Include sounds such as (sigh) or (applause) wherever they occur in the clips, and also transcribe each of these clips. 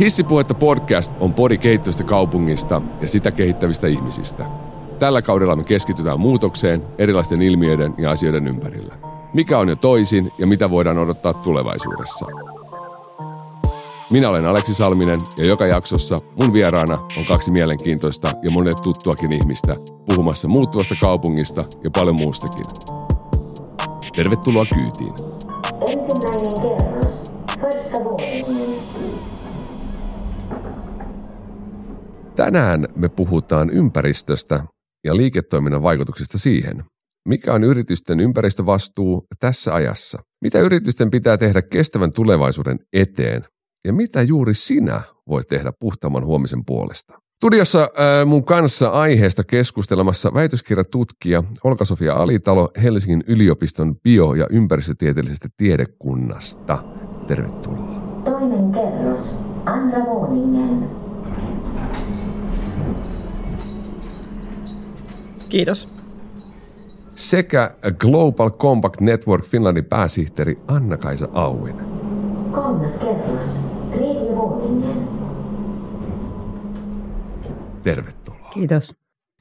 Hissipuhetta podcast on podi kehittyvistä kaupungista ja sitä kehittävistä ihmisistä. Tällä kaudella me keskitytään muutokseen erilaisten ilmiöiden ja asioiden ympärillä. Mikä on jo toisin ja mitä voidaan odottaa tulevaisuudessa? Minä olen Aleksi Salminen ja joka jaksossa mun vieraana on kaksi mielenkiintoista ja monelle tuttuakin ihmistä puhumassa muuttuvasta kaupungista ja paljon muustakin. Tervetuloa kyytiin. Tänään me puhutaan ympäristöstä ja liiketoiminnan vaikutuksista siihen. Mikä on yritysten ympäristövastuu tässä ajassa? Mitä yritysten pitää tehdä kestävän tulevaisuuden eteen? Ja mitä juuri sinä voit tehdä puhtaamman huomisen puolesta? Studiossa äh, mun kanssa aiheesta keskustelemassa väitöskirjatutkija Olka-Sofia Alitalo Helsingin yliopiston bio- ja ympäristötieteellisestä tiedekunnasta. Tervetuloa. Toinen kerros. Andra våningen. Kiitos. Sekä Global Compact Network Finlandin pääsihteeri Anna-Kaisa Auinen. Kolmas kerros. Tervetuloa. Kiitos.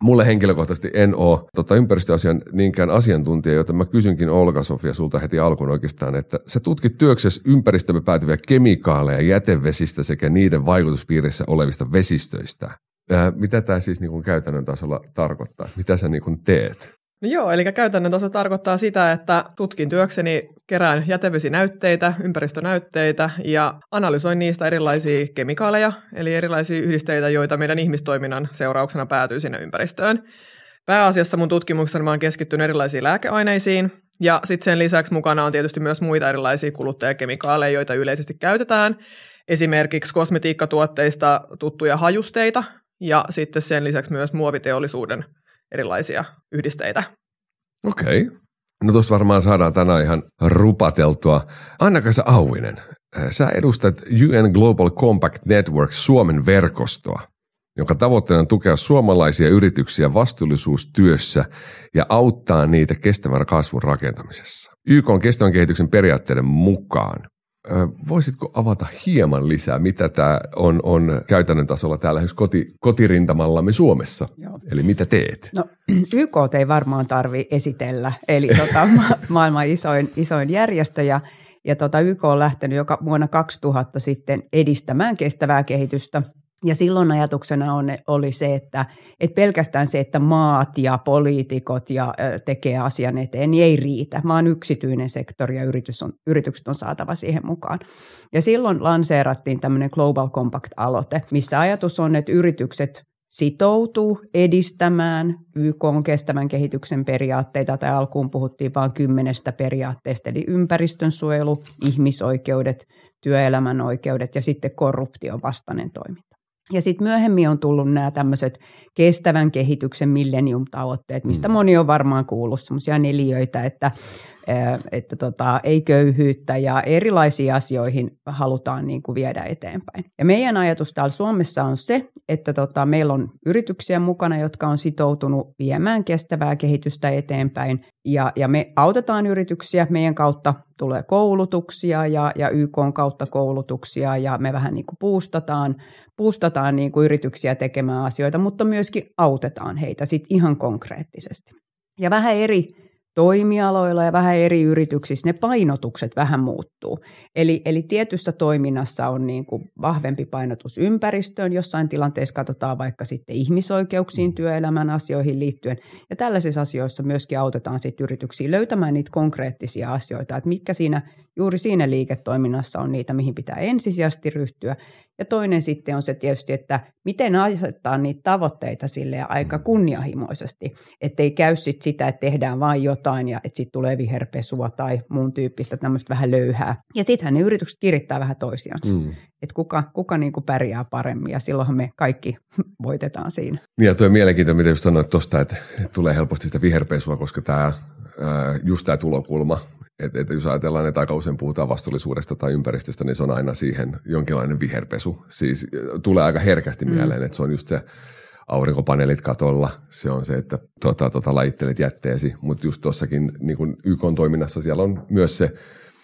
Mulle henkilökohtaisesti en ole tota, ympäristöasian niinkään asiantuntija, joten mä kysynkin Olga-Sofia sulta heti alkuun oikeastaan, että sä tutkit työksessä ympäristömme päätyviä kemikaaleja jätevesistä sekä niiden vaikutuspiirissä olevista vesistöistä. Ää, mitä tämä siis niin kuin käytännön tasolla tarkoittaa? Mitä sä niin kuin teet? No joo, eli käytännön tasolla tarkoittaa sitä, että tutkin työkseni, kerään jätevesinäytteitä, ympäristönäytteitä ja analysoin niistä erilaisia kemikaaleja, eli erilaisia yhdisteitä, joita meidän ihmistoiminnan seurauksena päätyy sinne ympäristöön. Pääasiassa mun tutkimuksessa mä oon keskittynyt erilaisiin lääkeaineisiin, ja sitten sen lisäksi mukana on tietysti myös muita erilaisia kuluttajakemikaaleja, joita yleisesti käytetään. Esimerkiksi kosmetiikkatuotteista tuttuja hajusteita, ja sitten sen lisäksi myös muoviteollisuuden erilaisia yhdisteitä. Okei. Okay. No tuossa varmaan saadaan tänään ihan rupateltua. Anna-Kaisa Auinen, äh, sä edustat UN Global Compact Network Suomen verkostoa, jonka tavoitteena on tukea suomalaisia yrityksiä vastuullisuustyössä ja auttaa niitä kestävän kasvun rakentamisessa. YK on kestävän kehityksen periaatteiden mukaan. Voisitko avata hieman lisää, mitä tämä on, on käytännön tasolla täällä koti, kotirintamallamme Suomessa? Joo. Eli mitä teet? No (clears throat) YK ei varmaan tarvi esitellä, eli tota, (laughs) ma- maailman isoin, isoin järjestö ja, ja tota, YK on lähtenyt joka vuonna 2000 sitten edistämään kestävää kehitystä. Ja silloin ajatuksena on, oli se, että, että pelkästään se, että maat ja poliitikot ja, tekee asian eteen, niin ei riitä, vaan yksityinen sektori ja yritys on, yritykset on saatava siihen mukaan. Ja silloin lanseerattiin tämmöinen Global Compact-aloite, missä ajatus on, että yritykset sitoutuu edistämään YK on kestävän kehityksen periaatteita, tai alkuun puhuttiin vain kymmenestä periaatteesta, eli ympäristönsuojelu, ihmisoikeudet, työelämän oikeudet ja sitten korruption vastainen toiminta. Ja sitten myöhemmin on tullut nämä tämmöiset kestävän kehityksen millennium-tavoitteet, mistä Mm. moni on varmaan kuullut semmoisia neliöitä, että, että tota, ei köyhyyttä ja erilaisiin asioihin halutaan niin kuin viedä eteenpäin. Ja meidän ajatus täällä Suomessa on se, että tota, meillä on yrityksiä mukana, jotka on sitoutunut viemään kestävää kehitystä eteenpäin ja, ja me autetaan yrityksiä, meidän kautta tulee koulutuksia ja, ja YK on kautta koulutuksia ja me vähän niin kuin puustataan, puustataan niin kuin yrityksiä tekemään asioita, mutta myöskin autetaan heitä sit ihan konkreettisesti. Ja vähän eri toimialoilla ja vähän eri yrityksissä ne painotukset vähän muuttuu. Eli, eli tietyssä toiminnassa on niin kuin vahvempi painotus ympäristöön, jossain tilanteessa katsotaan vaikka sitten ihmisoikeuksiin, työelämän asioihin liittyen. Ja tällaisissa asioissa myöskin autetaan sitten yrityksiä löytämään niitä konkreettisia asioita, että mitkä siinä juuri siinä liiketoiminnassa on niitä, mihin pitää ensisijaisesti ryhtyä. Ja toinen sitten on se tietysti, että miten asettaa niitä tavoitteita sille aika kunnianhimoisesti, ettei käy sit sitä, että tehdään vain jotain ja että sitten tulee viherpesua tai muun tyyppistä tämmöistä vähän löyhää. Ja sittenhän ne yritykset kirittää vähän toisiansa, mm. että kuka, kuka niin kuin pärjää paremmin ja silloinhan me kaikki voitetaan siinä. Niin ja tuo mielenkiintoinen, mitä just sanoit tuosta, että, tulee helposti sitä viherpesua, koska tämä, just tämä tulokulma, että, että jos ajatellaan, että aika usein puhutaan vastuullisuudesta tai ympäristöstä, niin se on aina siihen jonkinlainen viherpesu. Siis tulee aika herkästi Mm. mieleen, että se on just se aurinkopaneelit katolla, se on se, että tota, tota, lajittelet jätteesi, mutta just tuossakin niin YK toiminnassa siellä on myös se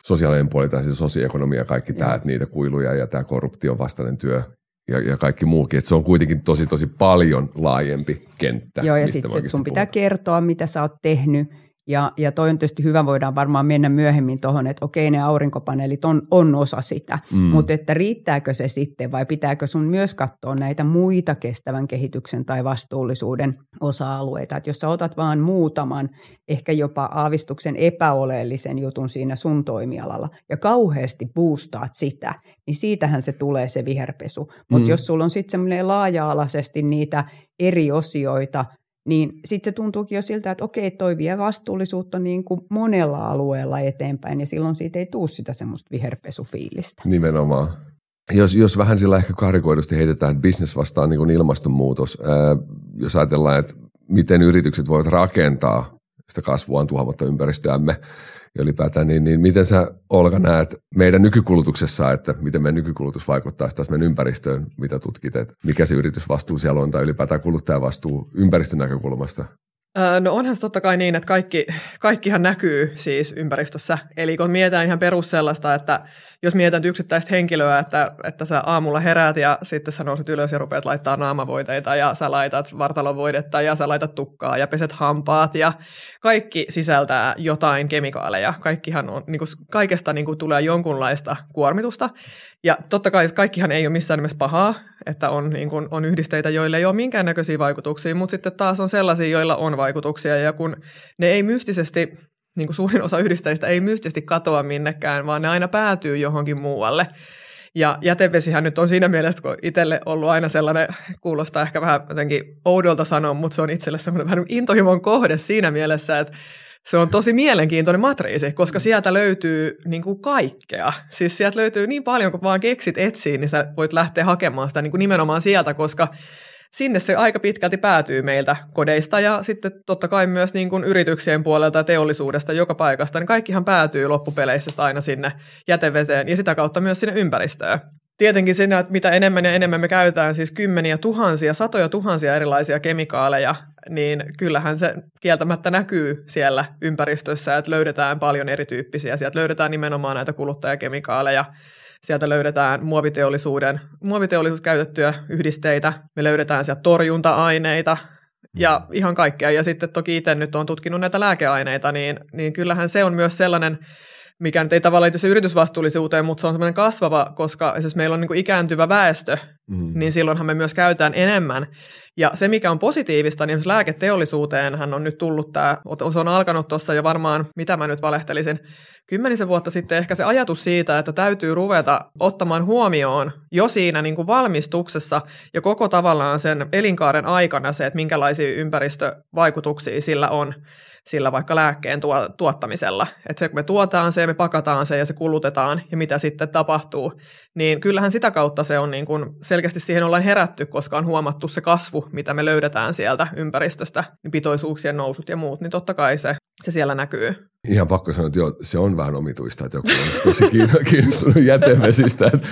sosiaalinen puoli tai siis sosioekonomia ja kaikki tämä, että niitä kuiluja ja tämä korruption vastainen työ ja, ja kaikki muukin. Että se on kuitenkin tosi tosi paljon laajempi kenttä. Joo, ja sitten sun oikeasti pitää kertoa, mitä sä oot tehnyt. Ja, ja toi on tietysti hyvä, voidaan varmaan mennä myöhemmin tuohon, että okei, ne aurinkopaneelit on, on osa sitä, Mm. mutta että riittääkö se sitten vai pitääkö sun myös katsoa näitä muita kestävän kehityksen tai vastuullisuuden osa-alueita. Että jos sä otat vaan muutaman, ehkä jopa aavistuksen epäoleellisen jutun siinä sun toimialalla ja kauheasti boostaat sitä, niin siitähän se tulee se viherpesu. Mutta Mm. jos sulla on sitten semmoinen laaja-alaisesti niitä eri osioita, niin sitten se tuntuukin jo siltä, että okei, toi vie vastuullisuutta niin kuin monella alueella eteenpäin, ja silloin siitä ei tule sitä semmoista viherpesufiilistä. Nimenomaan. Jos, jos vähän sillä ehkä karikoidusti heitetään, business vastaan niin kuin ilmastonmuutos, ää, jos ajatellaan, että miten yritykset voivat rakentaa sitä kasvuaan tuhoamatta ympäristöämme ja ylipäätään, niin, niin miten sä Olga näet meidän nykykulutuksessa, että miten meidän nykykulutus vaikuttaa taas meidän ympäristöön, mitä tutkit, että mikä se yritysvastuu siellä on tai ylipäätään kuluttajavastuu ympäristön näkökulmasta? No onhan se totta kai niin, että kaikki, kaikkihan näkyy siis ympäristössä. Eli kun mietitään ihan perus sellaista, että jos mietitään yksittäistä henkilöä, että, että sä aamulla heräät ja sitten sä nouset ylös ja rupeat laittaa naamavoiteita ja sä laitat vartalovoidetta ja sä laitat tukkaa ja peset hampaat ja kaikki sisältää jotain kemikaaleja. Kaikkihan on, niin kuin, kaikesta niin kuin, tulee jonkunlaista kuormitusta. Ja totta kai kaikkihan ei ole missään nimessä pahaa, että on, niin kuin, on yhdisteitä, joille ei ole minkäännäköisiä vaikutuksia, mutta sitten taas on sellaisia, joilla on vaikutuksia, ja kun ne ei mystisesti, niin kuin suurin osa yhdisteistä ei mystisesti katoa minnekään, vaan ne aina päätyy johonkin muualle. Ja jätevesihän nyt on siinä mielessä, kun itselle ollut aina sellainen, kuulostaa ehkä vähän jotenkin oudolta sanoa, mutta se on itselle semmoinen vähän intohimon kohde siinä mielessä, että se on tosi mielenkiintoinen matriisi, koska sieltä löytyy niin kuin kaikkea. Siis sieltä löytyy niin paljon, kun vaan keksit etsiin, niin sä voit lähteä hakemaan sitä niin kuin nimenomaan sieltä, koska sinne se aika pitkälti päätyy meiltä kodeista ja sitten totta kai myös niin kuin yrityksien puolelta ja teollisuudesta joka paikasta, niin kaikkihan päätyy loppupeleissä aina sinne jäteveteen ja sitä kautta myös sinne ympäristöön. Tietenkin siinä, että mitä enemmän ja enemmän me käytetään siis kymmeniä tuhansia, satoja tuhansia erilaisia kemikaaleja, niin kyllähän se kieltämättä näkyy siellä ympäristössä, että löydetään paljon erityyppisiä. Sieltä löydetään nimenomaan näitä kuluttajakemikaaleja, sieltä löydetään muoviteollisuuden, muoviteollisuus käytettyjä yhdisteitä, me löydetään sieltä torjunta-aineita ja ihan kaikkea. Ja sitten toki itse nyt olen tutkinut näitä lääkeaineita, niin, niin kyllähän se on myös sellainen, mikä nyt ei tavallaan liity se yritysvastuullisuuteen, mutta se on semmoinen kasvava, koska esimerkiksi meillä on niin kuin ikääntyvä väestö, Mm. niin silloinhan me myös käytetään enemmän. Ja se, mikä on positiivista, niin lääketeollisuuteenhan on nyt tullut tämä, se on alkanut tuossa jo varmaan, mitä mä nyt valehtelisin, kymmenisen vuotta sitten ehkä se ajatus siitä, että täytyy ruveta ottamaan huomioon jo siinä niin kuin valmistuksessa ja koko tavallaan sen elinkaaren aikana se, että minkälaisia ympäristövaikutuksia sillä on sillä vaikka lääkkeen tuo, tuottamisella. Että se, kun me tuotaan se ja me pakataan se ja se kulutetaan ja mitä sitten tapahtuu, niin kyllähän sitä kautta se on niin kuin, selkeästi siihen ollaan herätty, koska on huomattu se kasvu, mitä me löydetään sieltä ympäristöstä, niin pitoisuuksien nousut ja muut, niin totta kai se, se siellä näkyy. Ihan pakko sanoa, että joo, se on vähän omituista, että joku on tosi kiinno- (laughs) kiinnostunut jätevesistä. Että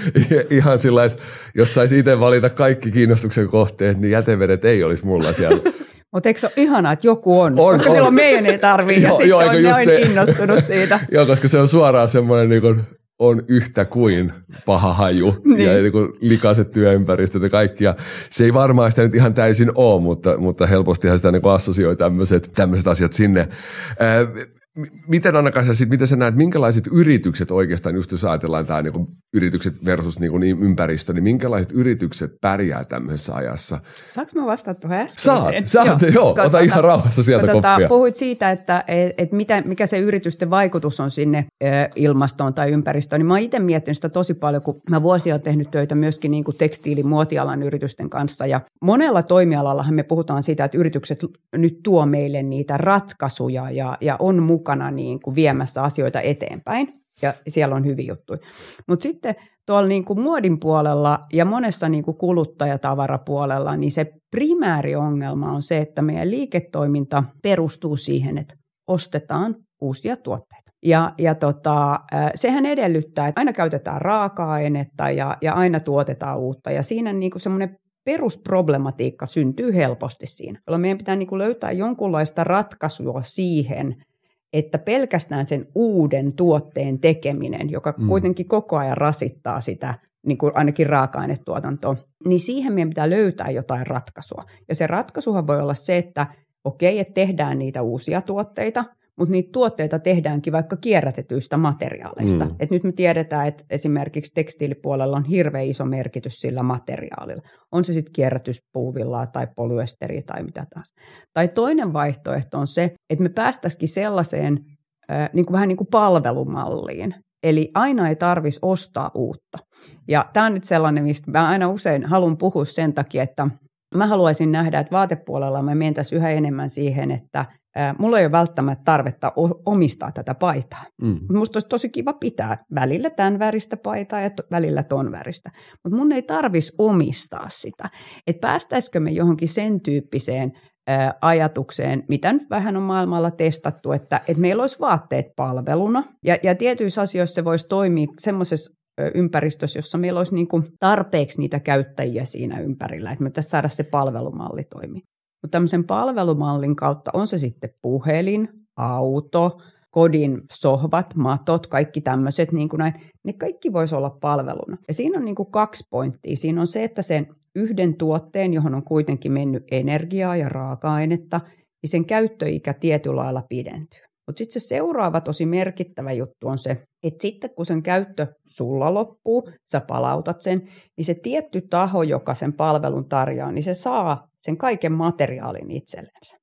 ihan sillä, että jos saisi itse valita kaikki kiinnostuksen kohteet, niin jätevedet ei olisi mulla siellä. Mutta eikö se ole ihanaa, että joku on, On, koska on. silloin meidän ei tarvitse, (laughs) ja Joo, sitten joo, on noin se. innostunut (laughs) siitä. joo, koska se on suoraan semmoinen niin kuin, on yhtä kuin paha haju Niin. ja niin kuin likaiset työympäristöt ja kaikki. Ja se ei varmaan sitä nyt ihan täysin ole, mutta, mutta helpostihan sitä niin assosioi tämmöiset, tämmöiset asiat sinne. Ää, miten Anna-Kaisa, sit, miten sä näet, minkälaiset yritykset oikeastaan, just jos ajatellaan tämä niin yritykset versus niin kuin, ympäristö, niin minkälaiset yritykset pärjää tämmöisessä ajassa? Saanko mä vastata tuohon Saat, äskeiseen? saat, joo, Kun ota ihan rauhassa sieltä kun koppia. Puhuit siitä, että et, et mitä, mikä se yritysten vaikutus on sinne ö, ilmastoon tai ympäristöön, niin mä oon itse miettinyt sitä tosi paljon, kun mä vuosia olen tehnyt töitä myöskin niin kuin tekstiilimuotialan yritysten kanssa. Ja monella toimialallahan me puhutaan siitä, että yritykset nyt tuo meille niitä ratkaisuja ja, ja on mukana niin kuin viemässä asioita eteenpäin. Ja siellä on hyviä juttuja. Mutta sitten tuolla niin kuin muodin puolella ja monessa niin kuin kuluttajatavarapuolella, niin se primääri ongelma on se, että meidän liiketoiminta perustuu siihen, että ostetaan uusia tuotteita. Ja, ja tota, sehän edellyttää, että aina käytetään raaka-ainetta ja, ja aina tuotetaan uutta. Ja siinä niin kuin semmoinen perusproblematiikka syntyy helposti siinä. Meidän pitää niin kuin löytää jonkunlaista ratkaisua siihen, että pelkästään sen uuden tuotteen tekeminen, joka mm. kuitenkin koko ajan rasittaa sitä niin kuin ainakin raaka-ainetuotantoa, niin siihen meidän pitää löytää jotain ratkaisua. Ja se ratkaisuhan voi olla se, että okei, että tehdään niitä uusia tuotteita, mutta niitä tuotteita tehdäänkin vaikka kierrätetyistä materiaaleista. Mm. Et nyt me tiedetään, että esimerkiksi tekstiilipuolella on hirveän iso merkitys sillä materiaalilla. On se sitten kierrätyspuuvillaa tai polyesteri tai mitä taas. Tai toinen vaihtoehto on se, että me päästäisikin sellaiseen äh, niin kuin vähän niin kuin palvelumalliin. Eli aina ei tarvitsisi ostaa uutta. Ja tämä on nyt sellainen, mistä mä aina usein haluan puhua sen takia, että mä haluaisin nähdä, että vaatepuolella me mentäisiin yhä enemmän siihen, että mulla ei ole välttämättä tarvetta omistaa tätä paitaa. Mm. Musta olisi tosi kiva pitää välillä tämän väristä paitaa ja välillä ton väristä. Mutta mun ei tarvitsisi omistaa sitä. Että päästäisikö me johonkin sen tyyppiseen ajatukseen, mitä nyt vähän on maailmalla testattu, että, että meillä olisi vaatteet palveluna. Ja, ja tietyissä asioissa se voisi toimia semmoisessa ympäristössä, jossa meillä olisi niin tarpeeksi niitä käyttäjiä siinä ympärillä, että me pitäisi saada se palvelumalli toimii. Mutta tämmöisen palvelumallin kautta on se sitten puhelin, auto, kodin sohvat, matot, kaikki tämmöiset, niin kuin näin, ne kaikki voisi olla palveluna. Ja siinä on niin kuin kaksi pointtia. Siinä on se, että sen yhden tuotteen, johon on kuitenkin mennyt energiaa ja raaka-ainetta, niin sen käyttöikä tietyllä lailla pidentyy. Mutta sitten se seuraava tosi merkittävä juttu on se, että sitten kun sen käyttö sulla loppuu, sä palautat sen, niin se tietty taho, joka sen palvelun tarjoaa, niin se saa sen kaiken materiaalin itsellensä,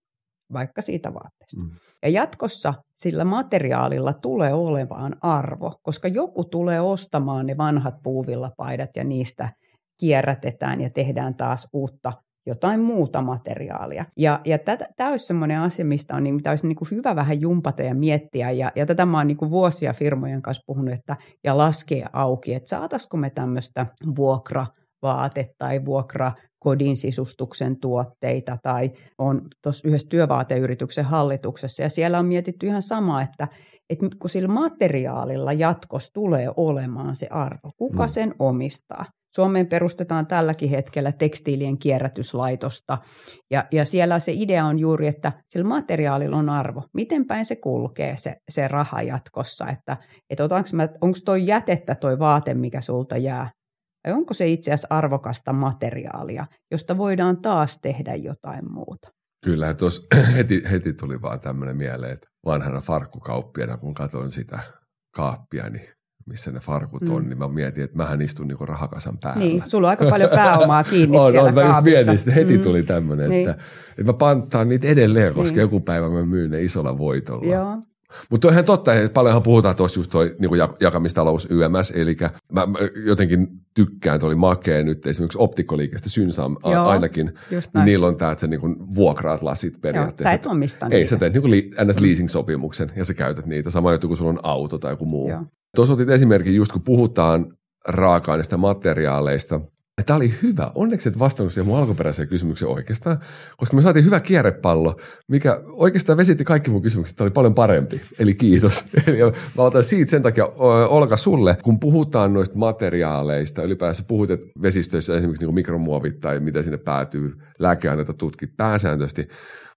vaikka siitä vaatteesta. Mm. Ja jatkossa sillä materiaalilla tulee olevaan arvo, koska joku tulee ostamaan ne vanhat puuvillapaidat ja niistä kierrätetään ja tehdään taas uutta jotain muuta materiaalia. Ja, ja tämä olisi sellainen asia, mistä on, niin, mitä olisi niin kuin hyvä vähän jumpata ja miettiä. Ja, ja tätä mä oon niin kuin vuosia firmojen kanssa puhunut että, ja laskea auki, että saataisiko me tämmöistä vuokra vaate tai vuokra kodin sisustuksen tuotteita tai on tuossa yhdessä työvaateyrityksen hallituksessa ja siellä on mietitty ihan sama, että, että kun sillä materiaalilla jatkos tulee olemaan se arvo, kuka mm. sen omistaa. Suomeen perustetaan tälläkin hetkellä tekstiilien kierrätyslaitosta ja, ja siellä se idea on juuri, että sillä materiaalilla on arvo. Miten päin se kulkee se, se raha jatkossa, että, että onko toi jätettä toi vaate, mikä sulta jää, vai onko se itse asiassa arvokasta materiaalia, josta voidaan taas tehdä jotain muuta. Kyllä, tuossa (clears throat) heti, heti tuli vaan tämmöinen mieleen, että vanhana farkkukauppiana, kun katsoin sitä kaappia, niin missä ne farkut on, mm. niin mä mietin, että mähän istun niinku rahakasan päällä. Niin, sulla on aika paljon pääomaa kiinni (laughs) on, siellä on, mä just mietin, että heti mm. tuli tämmöinen, niin. että, että mä panttaan niitä edelleen, koska niin. joku päivä mä myyn ne isolla voitolla. Joo. Mutta on ihan totta, että paljonhan puhutaan tuossa just toi niin jakamistalous YMS, eli mä, mä jotenkin tykkään, että oli makea nyt esimerkiksi optikkoliikestä Synsam Joo, ainakin, niin niillä on tämä, että sä niin vuokraat lasit periaatteessa. Joo, sä et omista Ei, sä teet niin li, ns. leasing-sopimuksen ja sä käytät niitä, sama juttu kuin sulla on auto tai joku muu. Tuossa otit esimerkin just kun puhutaan raaka-aineista materiaaleista, Tämä oli hyvä. Onneksi et vastannut siihen mun alkuperäiseen kysymykseen oikeastaan, koska me saatiin hyvä kierrepallo, mikä oikeastaan vesitti kaikki mun kysymykset. Tämä oli paljon parempi. Eli kiitos. (laughs) Eli mä otan siitä sen takia, Olka, sulle, kun puhutaan noista materiaaleista, ylipäänsä puhut, että vesistöissä esimerkiksi niin mikromuovit tai mitä sinne päätyy, lääkeaineita tutkit pääsääntöisesti.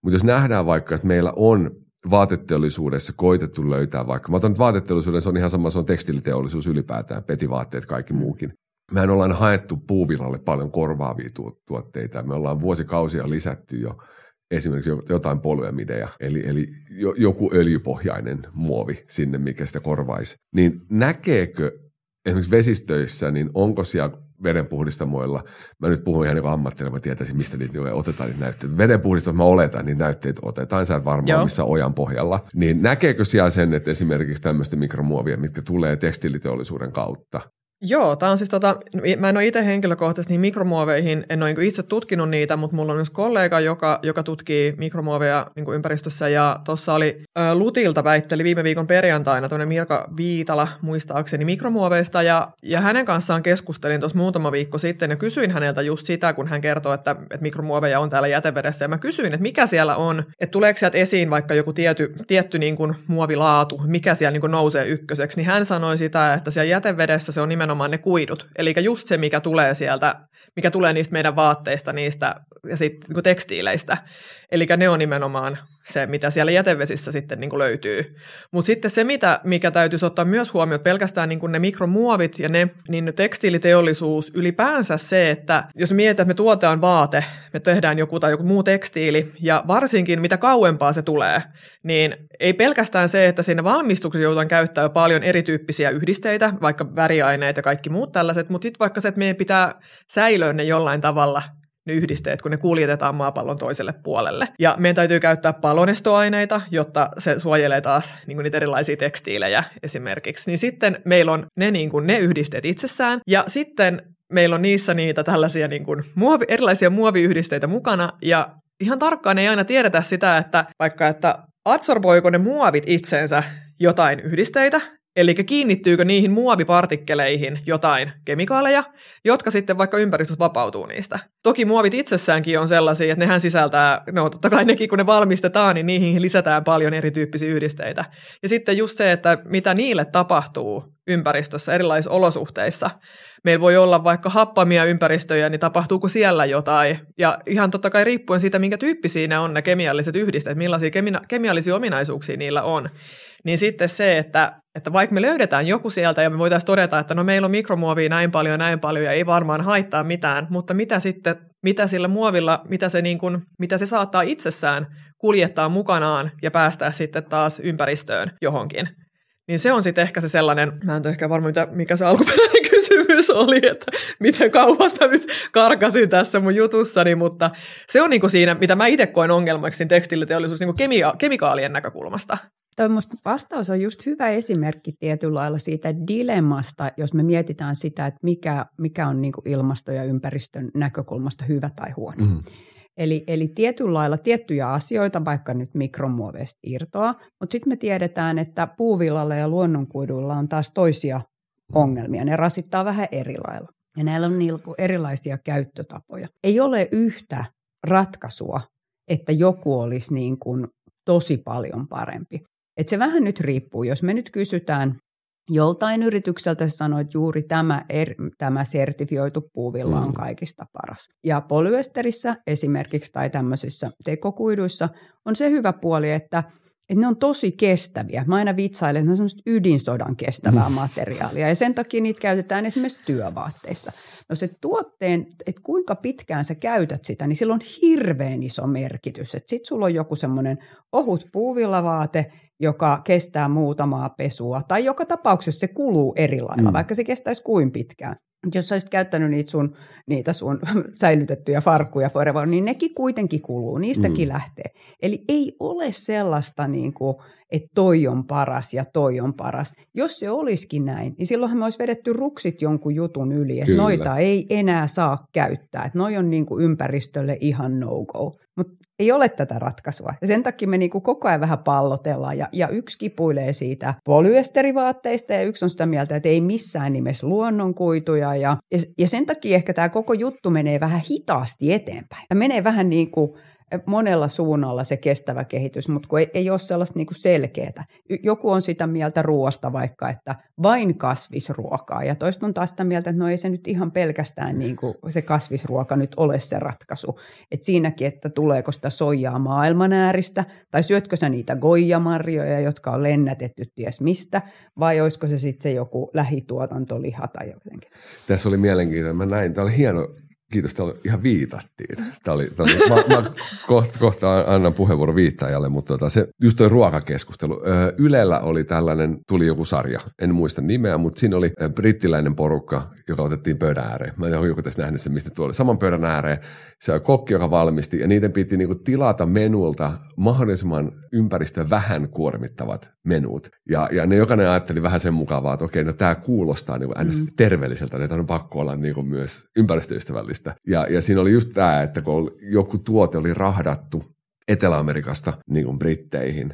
Mutta jos nähdään vaikka, että meillä on vaateteollisuudessa koitettu löytää vaikka, mä otan nyt vaateteollisuuden, se on ihan sama, se on tekstiliteollisuus ylipäätään, petivaatteet, kaikki muukin mehän ollaan haettu puuvillalle paljon korvaavia tuotteita. Me ollaan vuosikausia lisätty jo esimerkiksi jotain polyamideja, eli, eli joku öljypohjainen muovi sinne, mikä sitä korvaisi. Niin näkeekö esimerkiksi vesistöissä, niin onko siellä vedenpuhdistamoilla, mä nyt puhun ihan niin ammattina, mä tietäisin, mistä niitä otetaan niitä näytteitä. Vedenpuhdistamoilla mä oletan, niin näytteitä otetaan, sä et varmaan Joo. missä ojan pohjalla. Niin näkeekö siellä sen, että esimerkiksi tämmöistä mikromuovia, mitkä tulee tekstiiliteollisuuden kautta, Joo, tämä on siis tota, mä en ole itse henkilökohtaisesti niihin mikromuoveihin, en ole niin itse tutkinut niitä, mutta mulla on myös kollega, joka, joka tutkii mikromuoveja niin ympäristössä ja tuossa oli ä, Lutilta väitteli viime viikon perjantaina tämmöinen Mirka Viitala muistaakseni mikromuoveista ja, ja hänen kanssaan keskustelin tuossa muutama viikko sitten ja kysyin häneltä just sitä, kun hän kertoi, että, että mikromuoveja on täällä jätevedessä ja mä kysyin, että mikä siellä on, että tuleeko sieltä esiin vaikka joku tiety, tietty niin kuin muovilaatu, mikä siellä niin kuin nousee ykköseksi, niin hän sanoi sitä, että siellä jätevedessä se on nimenomaan nimenomaan ne kuidut. Eli just se, mikä tulee sieltä, mikä tulee niistä meidän vaatteista niistä ja sitten niin tekstiileistä. Eli ne on nimenomaan se, mitä siellä jätevesissä sitten niin kuin löytyy. Mutta sitten se, mitä, mikä täytyisi ottaa myös huomioon, pelkästään niin kuin ne mikromuovit ja ne, niin tekstiiliteollisuus ylipäänsä se, että jos mietitään, että me tuotetaan vaate, me tehdään joku tai joku muu tekstiili, ja varsinkin mitä kauempaa se tulee, niin ei pelkästään se, että siinä valmistuksessa joudutaan käyttää paljon erityyppisiä yhdisteitä, vaikka väriaineet ja kaikki muut tällaiset, mutta sitten vaikka se, että meidän pitää säilöä ne jollain tavalla ne yhdisteet, kun ne kuljetetaan maapallon toiselle puolelle. Ja meidän täytyy käyttää palonestoaineita, jotta se suojelee taas niin niitä erilaisia tekstiilejä esimerkiksi. Niin sitten meillä on ne, niin kuin, ne yhdisteet itsessään, ja sitten meillä on niissä niitä tällaisia niin kuin muovi, erilaisia muoviyhdisteitä mukana, ja ihan tarkkaan ei aina tiedetä sitä, että vaikka että absorboiko ne muovit itsensä jotain yhdisteitä, Eli kiinnittyykö niihin muovipartikkeleihin jotain kemikaaleja, jotka sitten vaikka ympäristössä vapautuu niistä. Toki muovit itsessäänkin on sellaisia, että nehän sisältää, no totta kai nekin kun ne valmistetaan, niin niihin lisätään paljon erityyppisiä yhdisteitä. Ja sitten just se, että mitä niille tapahtuu ympäristössä erilaisissa olosuhteissa. Meillä voi olla vaikka happamia ympäristöjä, niin tapahtuuko siellä jotain. Ja ihan totta kai riippuen siitä, minkä tyyppisiä ne on ne kemialliset yhdisteet, millaisia kemi- kemiallisia ominaisuuksia niillä on niin sitten se, että, että vaikka me löydetään joku sieltä ja me voitaisiin todeta, että no meillä on mikromuovia näin paljon näin paljon ja ei varmaan haittaa mitään, mutta mitä sitten, mitä sillä muovilla, mitä se, niin kuin, mitä se saattaa itsessään kuljettaa mukanaan ja päästää sitten taas ympäristöön johonkin. Niin se on sitten ehkä se sellainen, mä en ole ehkä varma, mitä, mikä se alkuperäinen (laughs) kysymys oli, että miten kauas mä nyt karkasin tässä mun jutussani, mutta se on niinku siinä, mitä mä itse koen ongelmaksi tekstiiliteollisuus niinku kemia- kemikaalien näkökulmasta. Toi vastaus on just hyvä esimerkki tietyllä lailla siitä dilemmasta, jos me mietitään sitä, että mikä, mikä on niin kuin ilmasto- ja ympäristön näkökulmasta hyvä tai huono. Mm. Eli, eli tietyllä lailla tiettyjä asioita, vaikka nyt mikromuoveista irtoa, mutta sitten me tiedetään, että puuvillalla ja luonnonkuiduilla on taas toisia ongelmia. Ne rasittaa vähän eri lailla. Ja näillä on niinku erilaisia käyttötapoja. Ei ole yhtä ratkaisua, että joku olisi niin kuin tosi paljon parempi. Et se vähän nyt riippuu. Jos me nyt kysytään joltain yritykseltä, se sanoo, että juuri tämä, er, tämä sertifioitu puuvilla on mm. kaikista paras. Ja polyesterissä esimerkiksi tai tämmöisissä tekokuiduissa on se hyvä puoli, että että ne on tosi kestäviä. Mä aina vitsailen, että ne on semmoista ydinsodan kestävää mm. materiaalia ja sen takia niitä käytetään esimerkiksi työvaatteissa. No se tuotteen, että kuinka pitkään sä käytät sitä, niin sillä on hirveän iso merkitys. Sitten sulla on joku semmoinen ohut puuvillavaate, joka kestää muutamaa pesua, tai joka tapauksessa se kuluu eri lailla, mm. vaikka se kestäisi kuin pitkään. Jos olisit käyttänyt niitä sun, niitä sun (laughs) säilytettyjä farkkuja forever, niin nekin kuitenkin kuluu, niistäkin mm. lähtee. Eli ei ole sellaista, niin kuin, että toi on paras ja toi on paras. Jos se olisikin näin, niin silloinhan me olisi vedetty ruksit jonkun jutun yli, että Kyllä. noita ei enää saa käyttää, että noi on niin kuin ympäristölle ihan no-go. Mutta ei ole tätä ratkaisua. Ja sen takia me niinku koko ajan vähän pallotellaan. Ja, ja yksi kipuilee siitä polyesterivaatteista ja yksi on sitä mieltä, että ei missään nimessä luonnonkuituja. Ja, ja, ja sen takia ehkä tämä koko juttu menee vähän hitaasti eteenpäin. Ja menee vähän niin kuin monella suunnalla se kestävä kehitys, mutta kun ei, ei ole sellaista niin selkeää. Joku on sitä mieltä ruoasta vaikka, että vain kasvisruokaa, ja toista on taas sitä mieltä, että no ei se nyt ihan pelkästään niin kuin (laughs) se kasvisruoka nyt ole se ratkaisu. Et siinäkin, että tuleeko sitä soijaa maailmanääristä, tai syötkö sä niitä goijamarjoja, jotka on lennätetty ties mistä, vai olisiko se sitten se joku lähituotantoliha tai jotenkin. Tässä oli mielenkiintoinen. Mä näin, tämä oli hieno Kiitos, täällä ihan viitattiin. Tämä oli, tämä oli, mä, mä kohta, kohta annan puheenvuoro viittaajalle, mutta tota, se, just tuo ruokakeskustelu. Ylellä oli tällainen, tuli joku sarja, en muista nimeä, mutta siinä oli brittiläinen porukka, joka otettiin pöydän ääreen. Mä en ole joku tässä nähnyt sen, mistä tuolla. Saman pöydän ääreen se on kokki, joka valmisti, ja niiden piti niinku tilata menulta mahdollisimman ympäristöä vähän kuormittavat menut. Ja, ja ne jokainen ajatteli vähän sen mukavaa, että okei, no tämä kuulostaa niinku mm. terveelliseltä, niin on pakko olla niinku myös ympäristöystävällistä. Ja, ja siinä oli just tämä, että kun joku tuote oli rahdattu Etelä-Amerikasta niin kuin Britteihin,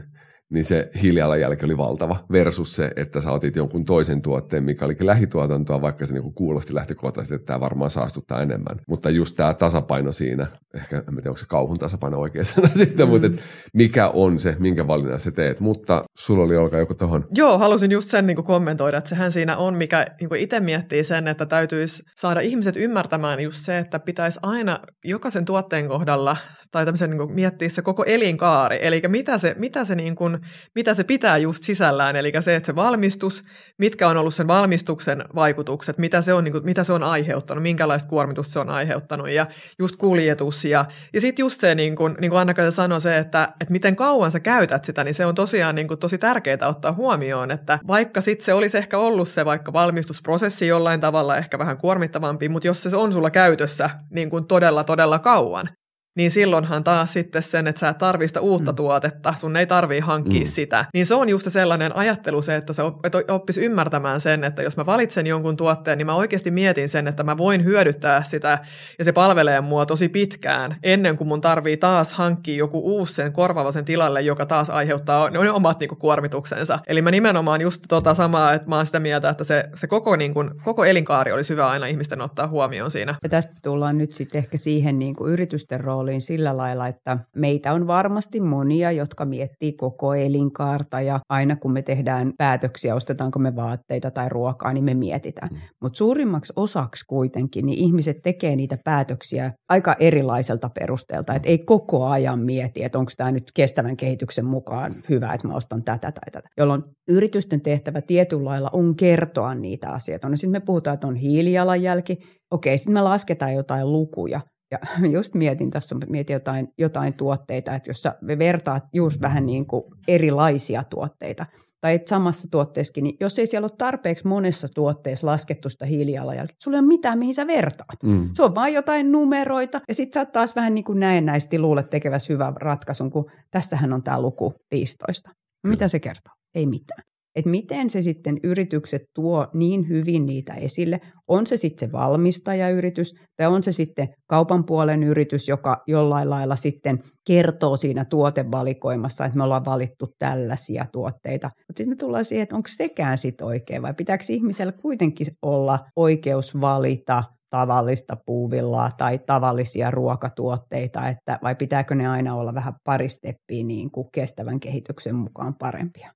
niin se hiilijalanjälki oli valtava versus se, että sä otit jonkun toisen tuotteen, mikä olikin lähituotantoa, vaikka se niinku kuulosti lähtökohtaisesti, että tämä varmaan saastuttaa enemmän. Mutta just tämä tasapaino siinä, ehkä en tiedä, onko se kauhun tasapaino oikea sana (laughs) sitten, mm. mutta et mikä on se, minkä valinnan sä teet. Mutta sulla oli olkaa joku tuohon. Joo, halusin just sen niin kommentoida, että sehän siinä on, mikä niin itse miettii sen, että täytyisi saada ihmiset ymmärtämään just se, että pitäisi aina jokaisen tuotteen kohdalla tai tämmöisen niin miettiä se koko elinkaari, eli mitä se, mitä, se niin kuin, mitä se pitää just sisällään, eli se, että se valmistus, mitkä on ollut sen valmistuksen vaikutukset, mitä se on, niin kuin, mitä se on aiheuttanut, minkälaista kuormitusta se on aiheuttanut, ja just kuljetus, ja, ja sitten just se, niin kuin, niin kuin anna sanoi, se, että, että miten kauan sä käytät sitä, niin se on tosiaan niin kuin, tosi tärkeää ottaa huomioon, että vaikka sitten se olisi ehkä ollut se vaikka valmistusprosessi jollain tavalla ehkä vähän kuormittavampi, mutta jos se on sulla käytössä niin kuin todella, todella kauan, niin silloinhan taas sitten sen, että sä et tarvii sitä uutta mm. tuotetta, sun ei tarvii hankkia mm. sitä. Niin se on just se sellainen ajattelu se, että sä oppis ymmärtämään sen, että jos mä valitsen jonkun tuotteen, niin mä oikeasti mietin sen, että mä voin hyödyttää sitä ja se palvelee mua tosi pitkään ennen kuin mun tarvii taas hankkia joku uusi sen korvaavasen tilalle, joka taas aiheuttaa ne omat niinku kuormituksensa. Eli mä nimenomaan just tota samaa, että mä oon sitä mieltä, että se, se koko, niinku, koko elinkaari olisi hyvä aina ihmisten ottaa huomioon siinä. Ja tästä tullaan nyt sitten ehkä siihen niinku yritysten rooliin rooliin sillä lailla, että meitä on varmasti monia, jotka miettii koko elinkaarta ja aina kun me tehdään päätöksiä, ostetaanko me vaatteita tai ruokaa, niin me mietitään. Mm. Mutta suurimmaksi osaksi kuitenkin niin ihmiset tekee niitä päätöksiä aika erilaiselta perusteelta, että ei koko ajan mieti, että onko tämä nyt kestävän kehityksen mukaan hyvä, että mä ostan tätä tai tätä, jolloin yritysten tehtävä tietyllä lailla on kertoa niitä asioita. No sitten me puhutaan, että on hiilijalanjälki, okei, sitten me lasketaan jotain lukuja, ja (laughs) just mietin tässä, mietin jotain, jotain tuotteita, että jos sä vertaat just vähän niin kuin erilaisia tuotteita, tai et samassa tuotteessakin, niin jos ei siellä ole tarpeeksi monessa tuotteessa laskettu sitä hiilijalanjälkeä, sulla ei ole mitään, mihin sä vertaat. Mm. Se on vain jotain numeroita, ja sitten sä oot taas vähän niin kuin näennäisesti luulet tekevässä hyvän ratkaisun, kun tässähän on tämä luku 15. Mitä se kertoo? Ei mitään että miten se sitten yritykset tuo niin hyvin niitä esille. On se sitten se valmistajayritys tai on se sitten kaupan puolen yritys, joka jollain lailla sitten kertoo siinä tuotevalikoimassa, että me ollaan valittu tällaisia tuotteita. Mutta sitten me tullaan siihen, että onko sekään sitten oikein vai pitääkö ihmisellä kuitenkin olla oikeus valita tavallista puuvillaa tai tavallisia ruokatuotteita, että vai pitääkö ne aina olla vähän pari steppiä niin kuin kestävän kehityksen mukaan parempia?